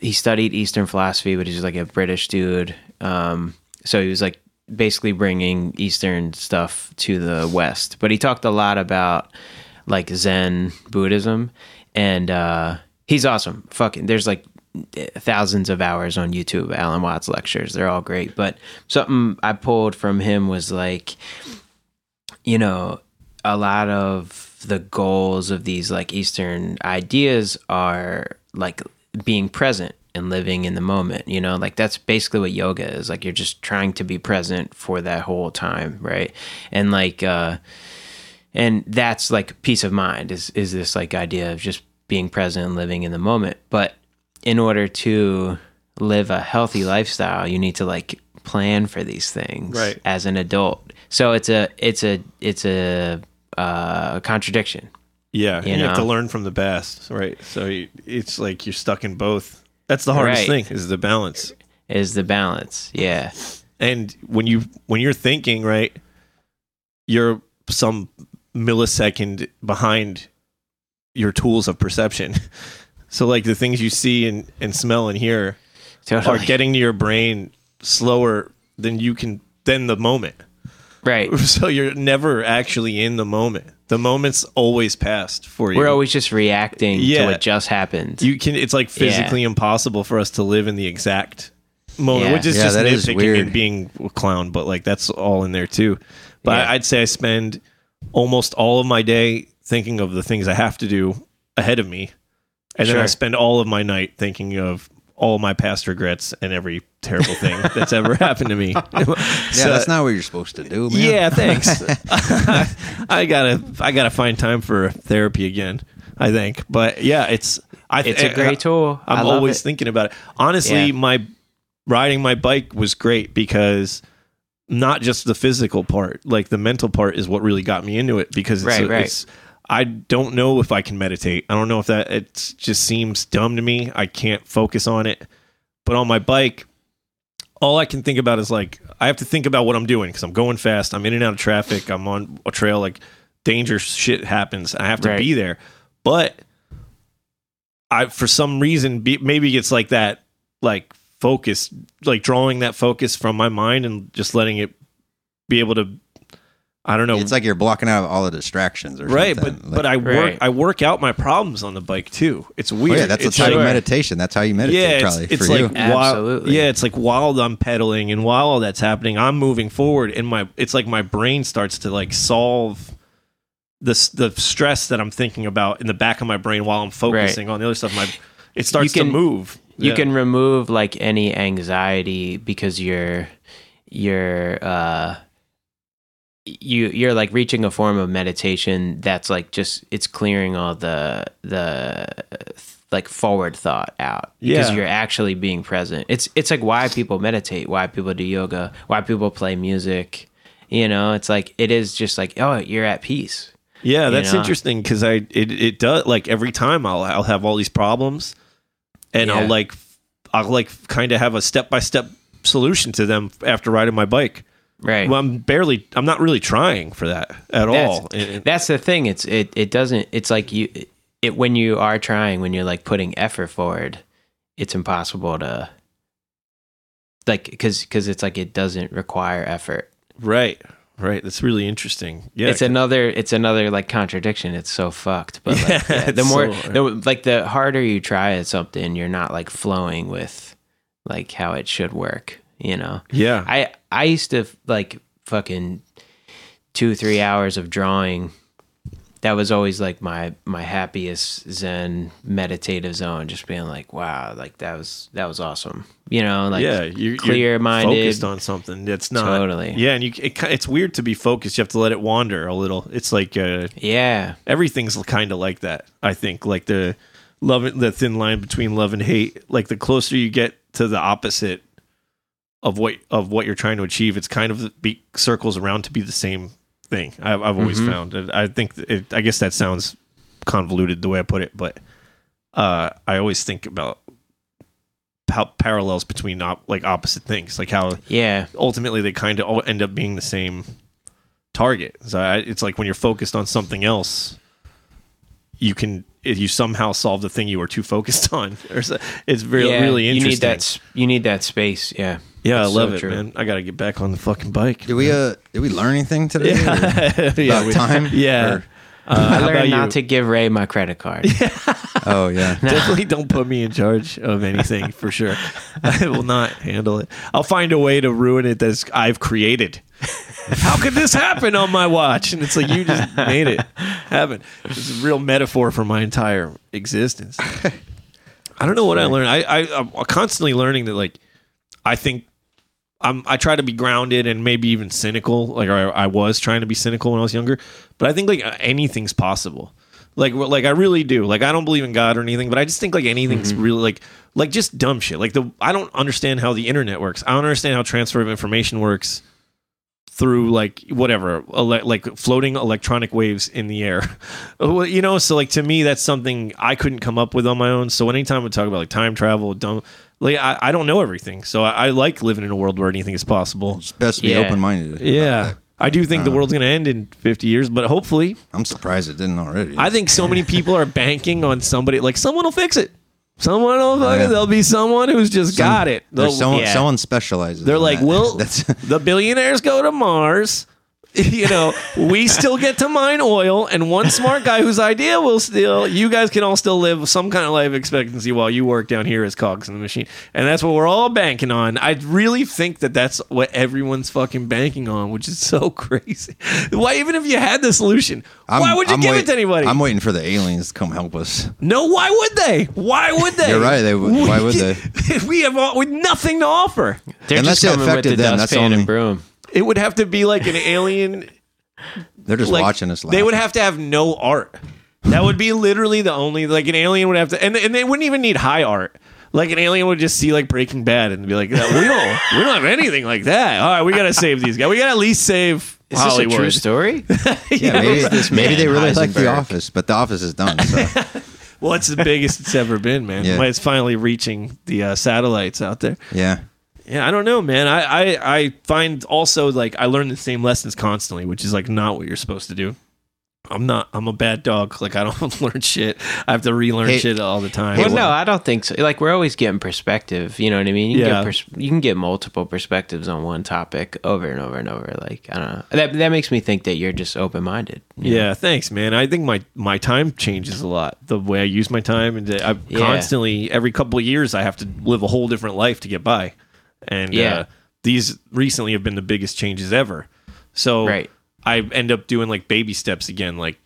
he studied eastern philosophy but he's like a british dude um so he was like basically bringing eastern stuff to the west but he talked a lot about like zen buddhism and uh he's awesome fucking there's like thousands of hours on youtube alan watts lectures they're all great but something i pulled from him was like you know, a lot of the goals of these like Eastern ideas are like being present and living in the moment, you know, like that's basically what yoga is. Like you're just trying to be present for that whole time, right? And like, uh, and that's like peace of mind is is this like idea of just being present and living in the moment. But in order to live a healthy lifestyle, you need to like plan for these things Right. as an adult. So it's a it's a it's a uh, contradiction. Yeah, You you, have to learn from the best, right? So you, it's like you're stuck in both. That's the hardest Right. thing is the balance. Is the balance? Yeah, And when you when you're thinking, right, you're some millisecond behind your tools of perception. So like the things you see and, and smell and hear totally. are getting to your brain slower than you can than the moment. right. So you're never actually in the moment. The moment's always past for you. We're always just reacting to what just happened. you can it's like physically impossible for us to live in the exact moment Yeah. which is Yeah, just nitpicking and being a clown but like that's all in there too but Yeah. i'd say i spend almost all of my day thinking of the things i have to do ahead of me and then i spend all of my night thinking of all my past regrets and every terrible thing that's ever happened to me Yeah, that's not what you're supposed to do, man. yeah, thanks. I gotta, I gotta find time for therapy again. I think, but yeah, it's. I, it's a great tool. I'm always it. thinking about it. Honestly, Yeah. my riding my bike was great because not just the physical part, like the mental part, is what really got me into it. Because it's, Right, right. it's I don't know if I can meditate. I don't know if that it just seems dumb to me. I can't focus on it. But on my bike, all I can think about is like I have to think about what I'm doing because I'm going fast. I'm in and out of traffic. I'm on a trail. Like dangerous shit happens. I have to Right. be there. But I, for some reason, be, maybe it's like that, like focus, like drawing that focus from my mind and just letting it be able to I don't know. It's like you're blocking out all the distractions, or right, something. but Like- but I work Right. I work out my problems on the bike too. It's Oh, weird. yeah, that's it's a type like, of meditation. That's how you meditate, yeah, it's, probably it's for like you. while, Absolutely. yeah, it's like while I'm pedaling and while all that's happening, I'm moving forward, and my it's like my brain starts to like solve the the stress that I'm thinking about in the back of my brain while I'm focusing on the other stuff. My it starts can- to move. You Yeah. can remove like any anxiety because you're you're uh you you're like reaching a form of meditation that's like just it's clearing all the the like forward thought out because Yeah. you're actually being present it's it's like why people meditate why people do yoga why people play music you know it's like it is just like oh you're at peace Yeah, that's know? interesting because I it it does like every time I'll I'll have all these problems, and Yeah. I'll like I'll like kind of have a step by step solution to them after riding my bike. right Well, I'm barely I'm not really trying for that at all. And- and- that's the thing it's it it doesn't it's like you it when you are trying when you're like putting effort forward it's impossible to like because because it's like it doesn't require effort right, right. That's really interesting. Yeah, it's another it's another like contradiction it's so fucked but like, Yeah, yeah, the more so- the, like the harder you try at something you're not like flowing with like how it should work you know yeah. I I used to like fucking two three hours of drawing. That was always like my my happiest Zen meditative zone. Just being like, wow, like that was that was awesome. You know, like yeah, you're, clear minded. focused on something that's not Totally. Yeah, and you it, it's weird to be focused. You have to let it wander a little. It's like uh, Yeah, everything's kind of like that. I think like the love, the thin line between love and hate. Like the closer you get to the opposite of what of what you're trying to achieve, it's kind of be, circles around to be the same thing. I've, I've always Mhm. found. I think it, I guess that sounds convoluted the way I put it, but uh, I always think about how parallels between op- like opposite things, like how yeah, ultimately they kind of all end up being the same target. So I, it's like when you're focused on something else, you can if you somehow solve the thing you were too focused on. It's really yeah. really You need interesting. that. You need that space. Yeah, yeah, I That's love so it, true. man. I got to get back on the fucking bike. Did we uh did we learn anything today? or Yeah, yeah, about we- time? Yeah. Or- Uh, I how about learned you? not to give Ray my credit card. oh yeah. Definitely don't put me in charge of anything for sure. I will not handle it. I'll find a way to ruin it that I've created. How could this happen on my watch? And it's like you just made it happen. It's a real metaphor for my entire existence. I don't know what I learned. I, I I'm constantly learning that like I think I'm I try to be grounded and maybe even cynical. Like I, I was trying to be cynical when I was younger, but I think like anything's possible. Like like I really do. Like I don't believe in God or anything, but I just think like anything's mm-hmm. really like like just dumb shit. Like the I don't understand how the internet works. I don't understand how transfer of information works through like whatever ele- like floating electronic waves in the air you know so like to me that's something i couldn't come up with on my own so anytime we talk about like time travel don't like i, I don't know everything so I, I like living in a world where anything is possible It's best to be Yeah. open minded. yeah i do think the uh, world's going to end in 50 years but hopefully I'm surprised it didn't already. i think so many people are banking on somebody like someone will fix it someone will fucking, yeah. there'll be someone who's just Some- got it There's someone yeah. someone specializes. they're in like, that. well, the billionaires go to Mars. You know, we still get to mine oil, and one smart guy whose idea will still, you guys can all still live some kind of life expectancy while you work down here as cogs in the machine. And that's what we're all banking on. I really think that that's what everyone's fucking banking on, which is so crazy. Why, even if you had the solution, why I'm- would you I'm give wait- it to anybody? I'm waiting for the aliens to come help us. no, why would they? Why would they? You're right, they would- why would they? we have all, with nothing to offer. They're Unless just coming with affected the them, dustpan that's only- and broom. It would have to be like an alien They're just like, watching us. They would have to have no art. That would be literally the only like an alien would have to, and and they wouldn't even need high art. Like an alien would just see like Breaking Bad and be like, "We don't, we don't have anything like that. All right, we gotta save these guys. We gotta at least save Is Hollywood." this a true story? Yeah, maybe, this maybe they really like The Office, but The Office is done. So Well, it's the biggest it's ever been, man. Yeah. It's finally reaching the uh, satellites out there. yeah, Yeah, I don't know, man. I, I I find also like I learn the same lessons constantly, which is like not what you're supposed to do. I'm not. I'm a bad dog. Like I don't learn shit. I have to relearn Hey- shit all the time. Well, no, I don't think so. Like we're always getting perspective. You know what I mean? You can, Yeah. get pers- you can get multiple perspectives on one topic over and over and over. Like I don't know. That that makes me think that you're just open minded. Yeah, thanks, man. I think my my time changes a lot. The way I use my time, and uh, I Yeah. constantly every couple of years I have to live a whole different life to get by. And Yeah. uh, these recently have been the biggest changes ever. So Right. I end up doing like baby steps again. Like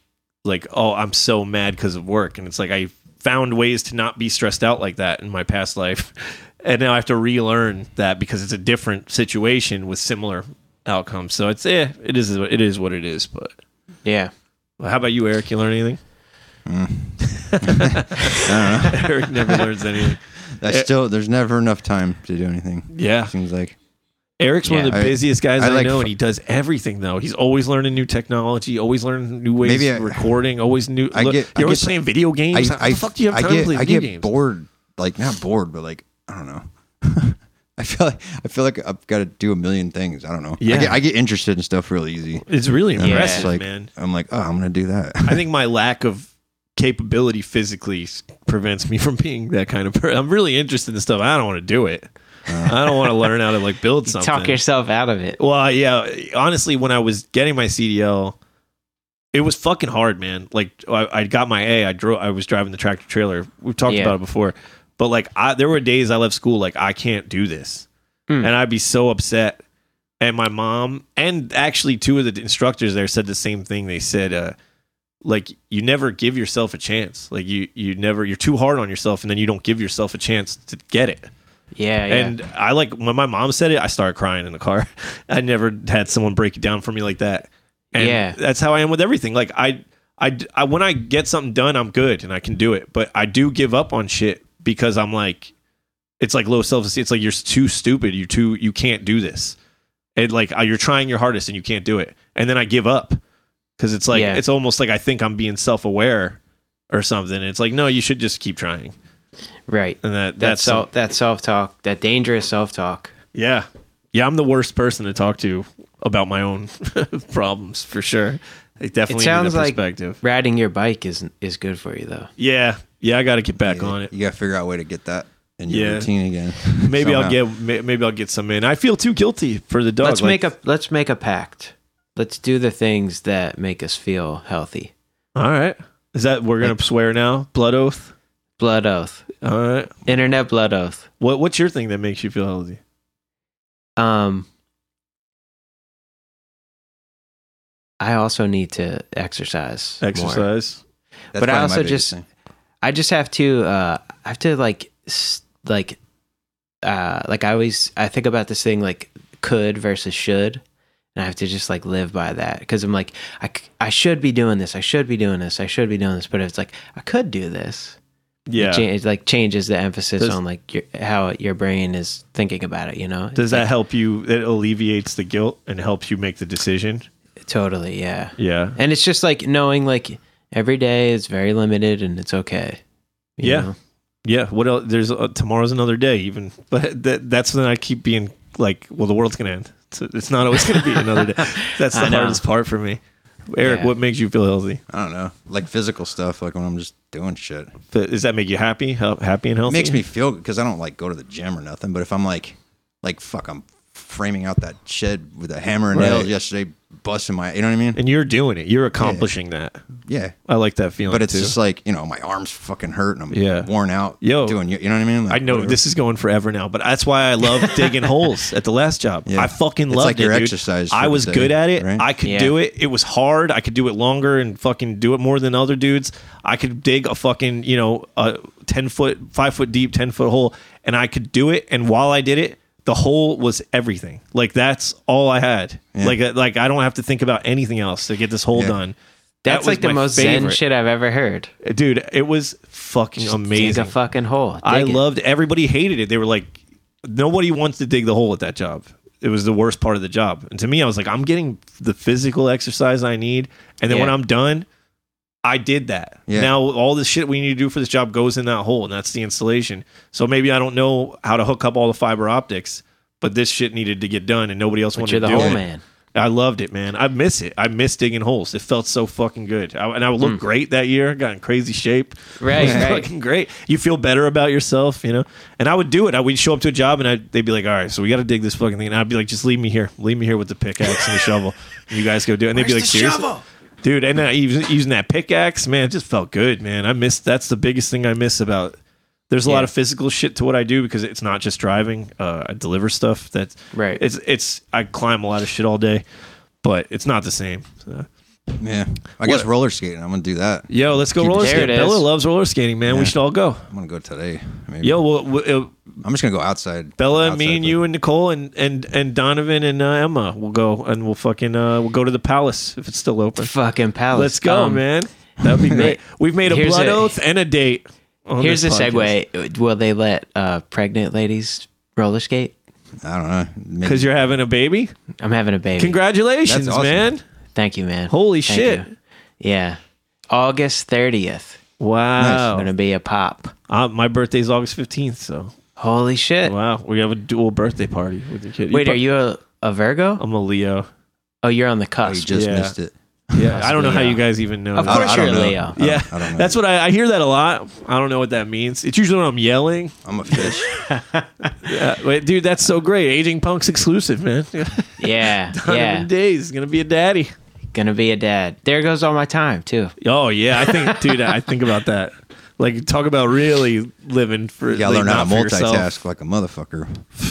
like oh, I'm so mad because of work, and it's like I found ways to not be stressed out like that in my past life, and now I have to relearn that because it's a different situation with similar outcomes. So it's eh, it is it is what it is, but. Yeah. Well, how about you, Eric? You learn anything? Eric never learns anything. I eh, still there's never enough time to do anything. Yeah, Seems like Eric's one of the busiest guys I, I like know, f- and he does everything though. He's always learning new technology, always learning new ways Maybe of recording, always new. I look, get- you're I always get- playing video games. How the fuck do you have I time get, to play I get games? bored. Like not bored, but like I don't know. I feel like I feel like I've got to do a million things. I don't know. Yeah. I get, I get interested in stuff real easy. It's really impressive, like man. I'm like, oh, I'm gonna do that. I think my lack of capability physically prevents me from being that kind of person. I'm really interested in stuff. I don't want to do it. I don't want to learn how to like build something. Talk yourself out of it. Well, yeah. Honestly, when I was getting my CDL, it was fucking hard, man. Like I, I got my A. I drove. I was driving the tractor trailer. We've talked Yeah. about it before, but like I, there were days I left school like I can't do this, Hmm. and I'd be so upset. And my mom and actually two of the instructors there said the same thing. They said, uh, like you never give yourself a chance. Like you you never you're too hard on yourself, and then you don't give yourself a chance to get it. Yeah. Yeah. And I like when my mom said it, I started crying in the car. I never had someone break it down for me like that. And Yeah. that's how I am with everything. Like I, I, I, when I get something done, I'm good and I can do it. But I do give up on shit because I'm like, it's like low self esteem. It's like you're too stupid. You too, you can't do this. And like uh, you're trying your hardest and you can't do it. And then I give up because it's like Yeah. it's almost like I think I'm being self aware or something. It's like no, you should just keep trying. right. And that That's that's self that self talk, that dangerous self talk. Yeah. Yeah, I'm the worst person to talk to about my own problems for sure. I definitely It sounds need a like riding your bike is is good for you though. yeah. Yeah, I got to get back on it. You got to figure out a way to get that in your Yeah. routine again. Maybe I'll get maybe I'll get some in. I feel too guilty for the dog. let's Like- make a let's make a pact. Let's do the things that make us feel healthy. All right. Is that we're going to swear now? Blood oath? Blood oath. All right. Internet blood oath. What what's your thing that makes you feel healthy? Um I also need to exercise. Exercise. That's but I also just- thing. I just have to uh I have to like like uh like I always I think about this thing like could versus should and I have to just like live by that because I'm like I, I should be doing this I should be doing this I should be doing this but it's like I could do this Yeah. it, cha- it like changes the emphasis Does- on like your, how your brain is thinking about it you know Does It's that like, help you it alleviates the guilt and helps you make the decision? totally yeah Yeah. and it's just like knowing like every day is very limited and it's okay you Yeah. know? Yeah, what else? There's uh, tomorrow's another day, even. But that, that's when I keep being like, well, the world's gonna end. So it's not always gonna be another day. That's the I know. hardest part for me. Eric, Yeah. what makes you feel healthy? I don't know, like physical stuff, like when I'm just doing shit. Th- Does that make you happy? Hel- Happy and It healthy? makes me feel good because I don't like go to the gym or nothing. But if I'm like, like fuck, I'm framing out that shed with a hammer and Right. nails yesterday, busting my, you know what I mean? And you're doing it. You're accomplishing that. Yeah. I like that feeling. But it's too. just like you know, my arms fucking hurt and I'm Yeah. worn out. Yo. doing you, you know what I mean? I know whatever. this is going forever now, but that's why I love digging holes at the last job. Yeah. I fucking love like it. your dude. exercise I was day, good at it. right? I could Yeah. do it. It was hard. I could do it longer and fucking do it more than other dudes. I could dig a fucking you know a ten foot, five foot deep, ten foot hole, and I could do it. And while I did it, the hole was everything. Like that's all I had. Yeah. Like uh, like I don't have to think about anything else to get this hole Yeah. done. That's was like the my most zen shit I've ever heard dude. It was fucking Just amazing. dig a fucking hole I it. loved everybody hated it. They were like nobody wants to dig the hole at that job. It was the worst part of the job. And to me I was like I'm getting the physical exercise I need and then when I'm done I did that. Yeah. Now all the shit we need to do for this job goes in that hole and that's the installation. So maybe I don't know how to hook up all the fiber optics, but this shit needed to get done and nobody else but wanted you're the to do hole it. man I loved it, man. I miss it. I miss digging holes. It felt so fucking good, I, and I looked mm. great that year. Got in crazy shape. Right, It was right. fucking great. You feel better about yourself, you know. And I would do it. I would show up to a job, and I, they'd be like, "All right, so we got to dig this fucking thing." And I'd be like, "Just leave me here. Leave me here with the pickaxe and the shovel. And you guys go do it." And they'd be like, "Seriously." Dude, and using, using that pickaxe, man, it just felt good, man. I miss that's the biggest thing I miss about. There's a lot of physical shit to what I do because it's not just driving. Uh, I deliver stuff. That's Right. It's it's I climb a lot of shit all day, but it's not the same. So. Yeah, I guess roller skating. I'm gonna do that. Yo, let's go Keep- roller There skating. it Bella loves roller skating, man. We should all go. I'm gonna go today. Maybe. Yo, we'll, we'll, I'm just gonna go outside. Bella, outside, me, and but- you, and Nicole, and and and Donovan and uh, Emma. We'll go and we'll fucking uh, we'll go to the palace if it's still open. Fucking palace. Let's go, Um, man. That'd be great. We've made a here's blood a- oath and a date. on Here's a this podcast. segue. Will they let uh, pregnant ladies roller skate? I don't know. Maybe- Because you're having a baby. I'm having a baby. Congratulations, That's awesome. man. Thank you, man. Holy Thank shit. you. Yeah. August 30th. Wow. Gonna be a pop. Uh, my birthday's August 15th, so Holy shit. wow. We have a dual birthday party with the kid. Wait, pro- are you a, a Virgo? I'm a Leo. Oh, you're on the Oh, you cusp. just Yeah. missed it. Yeah, I don't know how you guys even know. Of that. course you're don't know. Leo. I don't- Yeah, I don't know. that's what I, I hear that a lot. I don't know what that means. It's usually when I'm yelling. I'm a fish. Yeah, wait, dude, that's so great. Aging Punk's exclusive, man. Yeah. Donovan yeah. Days gonna be a daddy. Gonna be a dad. There goes all my time, too. Oh yeah, I think, dude, I think about that. Like, talk about really living for. You gotta learn how to not for yourself. multitask like a motherfucker.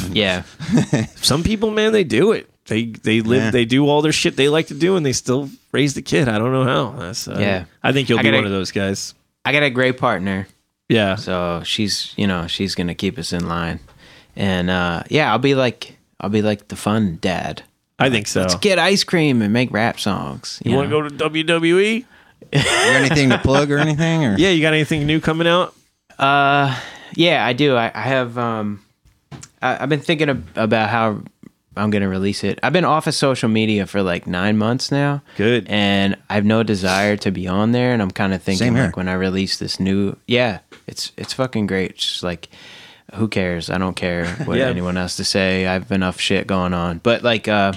Yeah. Some people, man, they do it. They they live. Yeah. They do all their shit they like to do, and they still raise the kid. I don't know how. That's uh, Yeah. I think you'll I be gotta- one of those guys. I got a great partner. Yeah. So she's, you know, she's gonna keep us in line. And uh, yeah, I'll be like, I'll be like the fun dad. I think so. Let's get ice cream and make rap songs. you want to go to WWE? You got anything to plug or anything? Or Yeah. You got anything new coming out? Uh, yeah, I do. I, I have. Um, I, I've been thinking of, about how I'm gonna release it. I've been off of social media for like nine months now. Good. And I have no desire to be on there. And I'm kind of thinking Same here. like when I release this new, yeah, it's it's fucking great. It's just like. Who cares? I don't care what Yeah. anyone has to say. I have enough shit going on. But like, uh,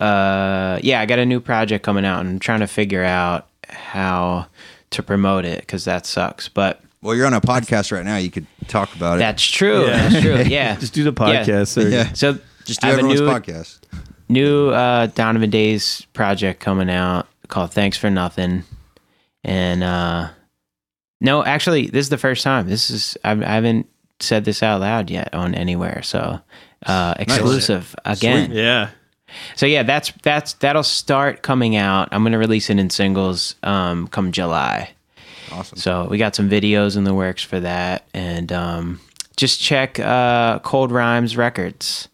uh, yeah, I got a new project coming out, and I'm trying to figure out how to promote it because that sucks. But well, you're on a podcast right now. You could talk about it. that's true. Yeah. That's true. Yeah. Just do the podcast. sir. Yeah. So Just do I have a new, podcast. new uh, Donovan Days project coming out called Thanks for Nothing, and uh, no, actually, this is the first time. This is I, I haven't said this out loud yet on anywhere, so uh, exclusive again. Yeah. So yeah, that's that's that'll start coming out. I'm gonna release it in singles um, come July. Awesome. So we got some videos in the works for that, and um, just check uh, Cold Rhymes Records.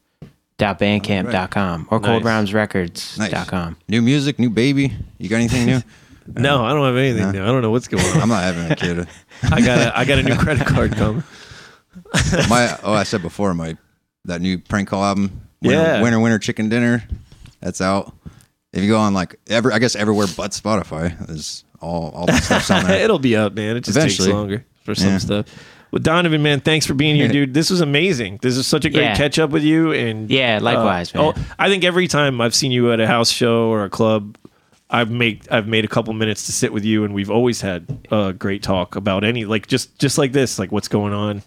Dot bandcamp.com or Nice. coldrhymesrecords.com. New music, new baby. You got anything new? No, I don't have anything new. I don't know what's going on. I'm not having a kid. I got a, I got a new credit card coming. My oh, I said before my that new prank call album. Winter, Yeah. winter, winter chicken dinner. That's out. If you go on like ever, I guess everywhere but Spotify, there's all all the stuff's on there. It'll be up, man. It just Eventually. takes longer for some Yeah. stuff. Well, Donovan, man, thanks for being here, dude. This was amazing. This is such a great Yeah. catch up with you. And Yeah, likewise, man. Oh, I think every time I've seen you at a house show or a club, I've made I've made a couple minutes to sit with you, and we've always had a great talk about any like just just like this, like what's going on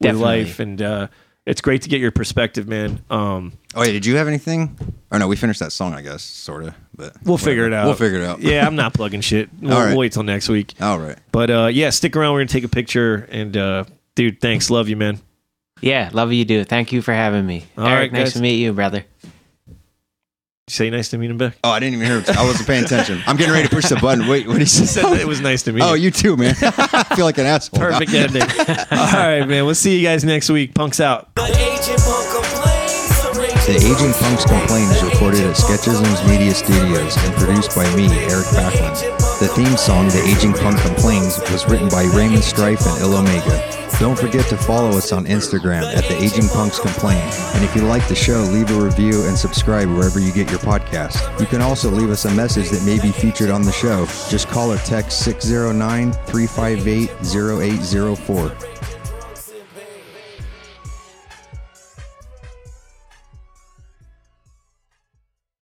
with life, and uh, it's great to get your perspective, man. Um, Oh yeah, did you have anything? Or no, we finished that song, I guess, sort of. But we'll figure it out. We'll figure it out. yeah, I'm not plugging shit. We'll, All right. we'll wait till next week. All right. But uh, yeah, stick around. We're gonna take a picture, and uh, dude, thanks, love you, man. Yeah, love you, do. Thank you for having me. All Eric, right, nice guys. to meet you, brother. Say nice to meet him back. Oh, I didn't even hear. It. I wasn't paying attention. I'm getting ready to push the button. Wait, what did he Said say? that it was nice to meet Oh, you. you too, man. I feel like an asshole. Perfect ending. All right, man. We'll see you guys next week. Punks out. The Aging Punk Complains. The Aging Punks Complain is recorded at Sketchisms Media Studios and produced by me, Eric Backlund. The theme song, The Aging Punk Complains, was written by Raymond Strife and Il Omega. Don't forget to follow us on Instagram at The Aging Punks Complain. And if you like the show, leave a review and subscribe wherever you get your podcast. You can also leave us a message that may be featured on the show. Just call or text 609 358 0804.